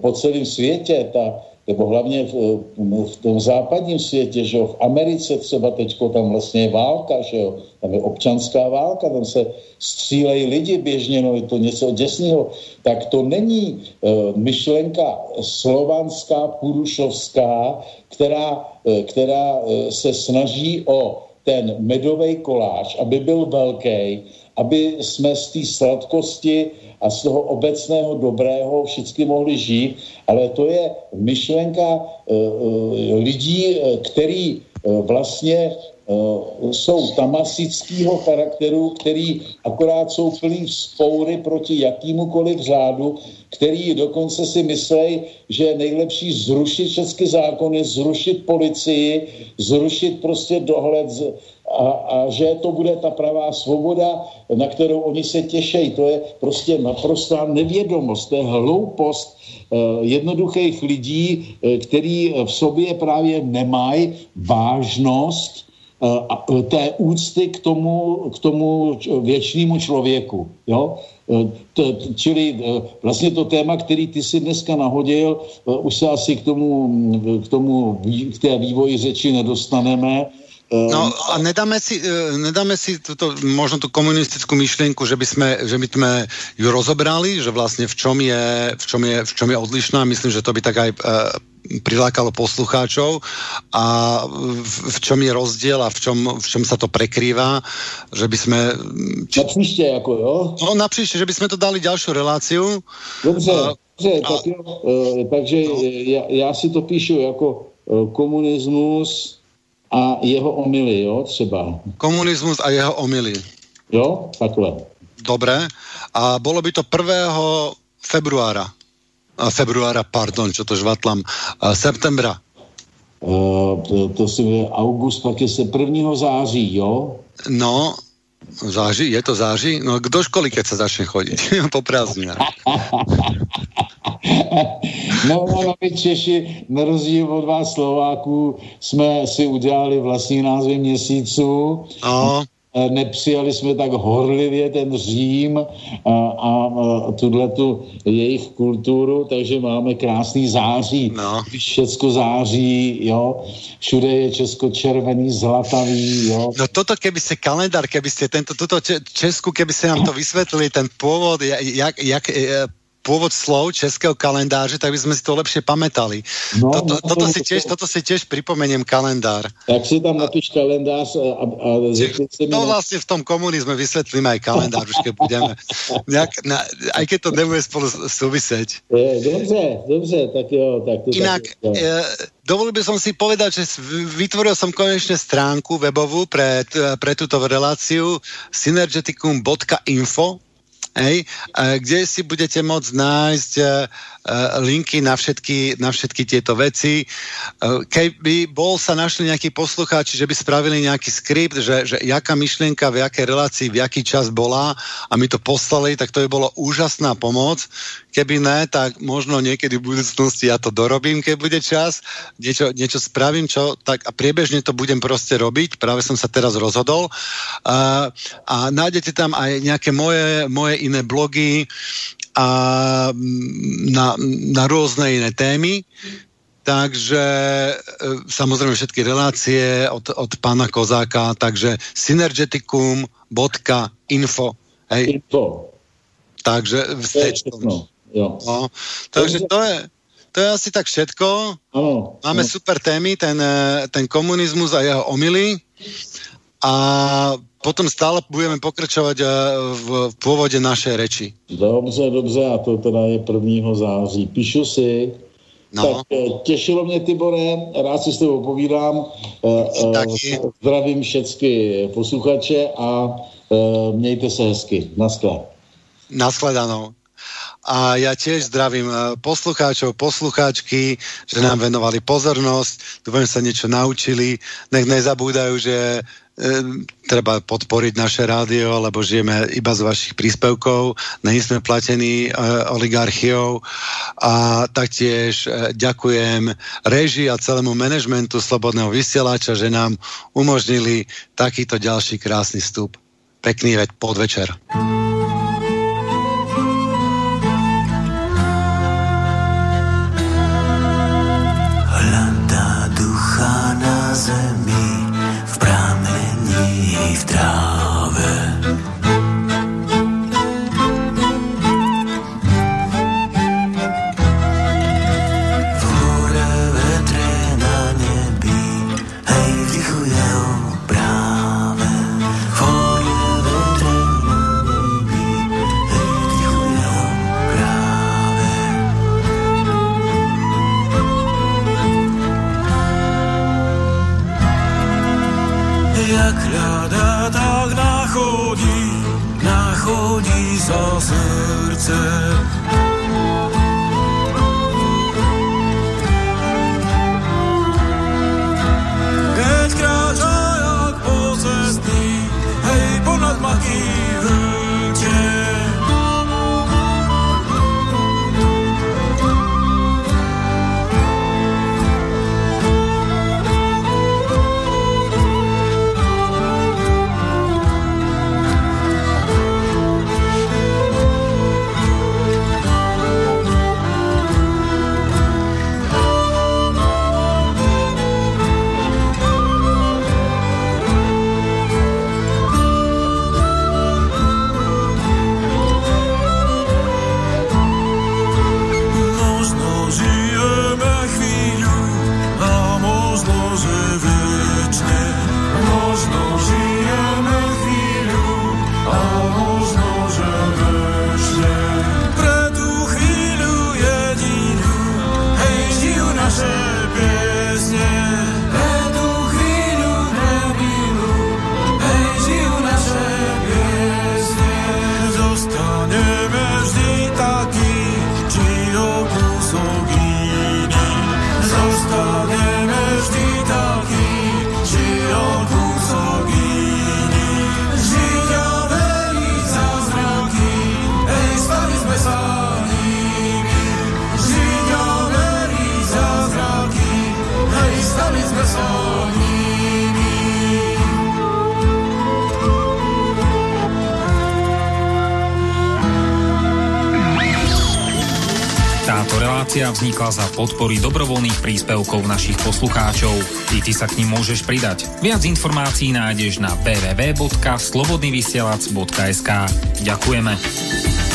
po celém světě, ta, nebo hlavně v, v tom západním světě, že jo, v Americe třeba teďko tam vlastně je válka, že jo, tam je občanská válka, tam se střílejí lidi běžně, no je to něco děsného, tak to není uh, myšlenka slovanská, purušovská, která, uh, která uh, se snaží o ten medový koláč, aby byl velký, aby jsme z té sladkosti a z toho obecného dobrého všichni mohli žít, ale to je myšlenka uh, uh, lidí, uh, který vlastně jsou tamasického charakteru, který akorát jsou plný spoury proti jakýmukoliv řádu, který dokonce si myslí, že je nejlepší zrušit všechny zákony, zrušit policii, zrušit prostě dohled a, a že to bude ta pravá svoboda, na kterou oni se těšejí. To je prostě naprostá nevědomost, to je hloupost uh, jednoduchých lidí, uh, který v sobě právě nemají vážnost uh, té úcty k tomu, k tomu věčnému člověku. Jo? To, čili vlastně to téma, který ty si dneska nahodil, už se asi k tomu, k tomu k té vývoji řeči nedostaneme, No a nedáme si, e, nedáme si tuto, možno tú komunistickú myšlienku, že by sme, že by sme ju rozobrali, že vlastne v čom je, v čom je, v čom je odlišná. Myslím, že to by tak aj uh, prilákalo poslucháčov a v, v čom je rozdiel a v čom, v čom sa to prekrýva, že by sme... Či... Na příště, jako jo? No na příště, že by sme to dali ďalšiu reláciu. Dobře, uh, dobře, a... tak jo, uh, takže no. já, já si to píšu jako komunismus, a jeho omily, jo, třeba. Komunismus a jeho omily. Jo, takhle. Dobré. A bolo by to 1. februára. A februára, pardon, čo to žvatlam. A septembra. Uh, to, to si je august, pak je se 1. září, jo? No, září, je to září? No kdo školy, keď sa začne chodiť? [LAUGHS] po prázdninách. [LAUGHS] no, no, my Češi, na rozdíl od vás Slováků, jsme si udělali vlastní názvy měsíců. No. Nepřijali jsme tak horlivě ten Řím a, a, a tuhle tu jejich kulturu, takže máme krásný září, no. všecko září, jo, všude je česko červený, zlatavý, jo. No toto, keby ste kalendár, keby ste tento, tuto Česku, keby ste nám to vysvetlili, ten pôvod, jak, jak, eh, pôvod slov českého kalendáře, tak by sme si to lepšie pamätali. No, toto, no, toto, si tiež, toto si tiež pripomeniem kalendár. Tak si tam napíš kalendář a, a si No vlastne v tom komunizme vysvetlíme aj kalendár, už keď budeme. [LAUGHS] Nejak, na, aj keď to nebude spolu. Je, dobře, dobře, tak jo. Tak to Inak, tak, e, dovolil by som si povedať, že vytvoril som konečne stránku webovú pre, pre túto reláciu synergeticum.info hej, kde si budete môcť nájsť e, e, linky na všetky, na všetky tieto veci. E, keby bol sa našli nejakí poslucháči, že by spravili nejaký skript, že, že jaká myšlienka v jakej relácii, v jaký čas bola a mi to poslali, tak to by bolo úžasná pomoc. Keby ne, tak možno niekedy v budúcnosti ja to dorobím, keď bude čas, niečo, niečo spravím, čo, tak a priebežne to budem proste robiť, práve som sa teraz rozhodol. A, a nájdete tam aj nejaké moje, moje iné blogy a na, na rôzne iné témy. Takže e, samozrejme všetky relácie od, od pána Kozáka, takže synergeticum.info. Hej. Info. Takže v Jo. No, takže to je, to je asi tak všetko. Ano, Máme ano. super témy, ten, eh, ten komunismus a jeho omily. A potom stále budeme pokračovať eh, v pôvode našej reči. Dobře, dobře, a to teda je 1. září. Píšu si. No. Tak eh, těšilo mě, Tibore, rád si s tebou povídám. Taky. Zdravím všechny posluchače a mějte se hezky. Naschle. Naschledanou a ja tiež zdravím eh, poslucháčov, poslucháčky, že nám venovali pozornosť, dúfam, sa niečo naučili, nech nezabúdajú, že e, treba podporiť naše rádio, lebo žijeme iba z vašich príspevkov, není sme platení e, oligarchiou a taktiež e, ďakujem režii a celému manažmentu Slobodného vysielača, že nám umožnili takýto ďalší krásny vstup. Pekný veď podvečer. Za podpory dobrovoľných príspevkov našich poslucháčov. I ty sa k ním môžeš pridať. Viac informácií nájdeš na www.slobodnyvysielac.sk Ďakujeme.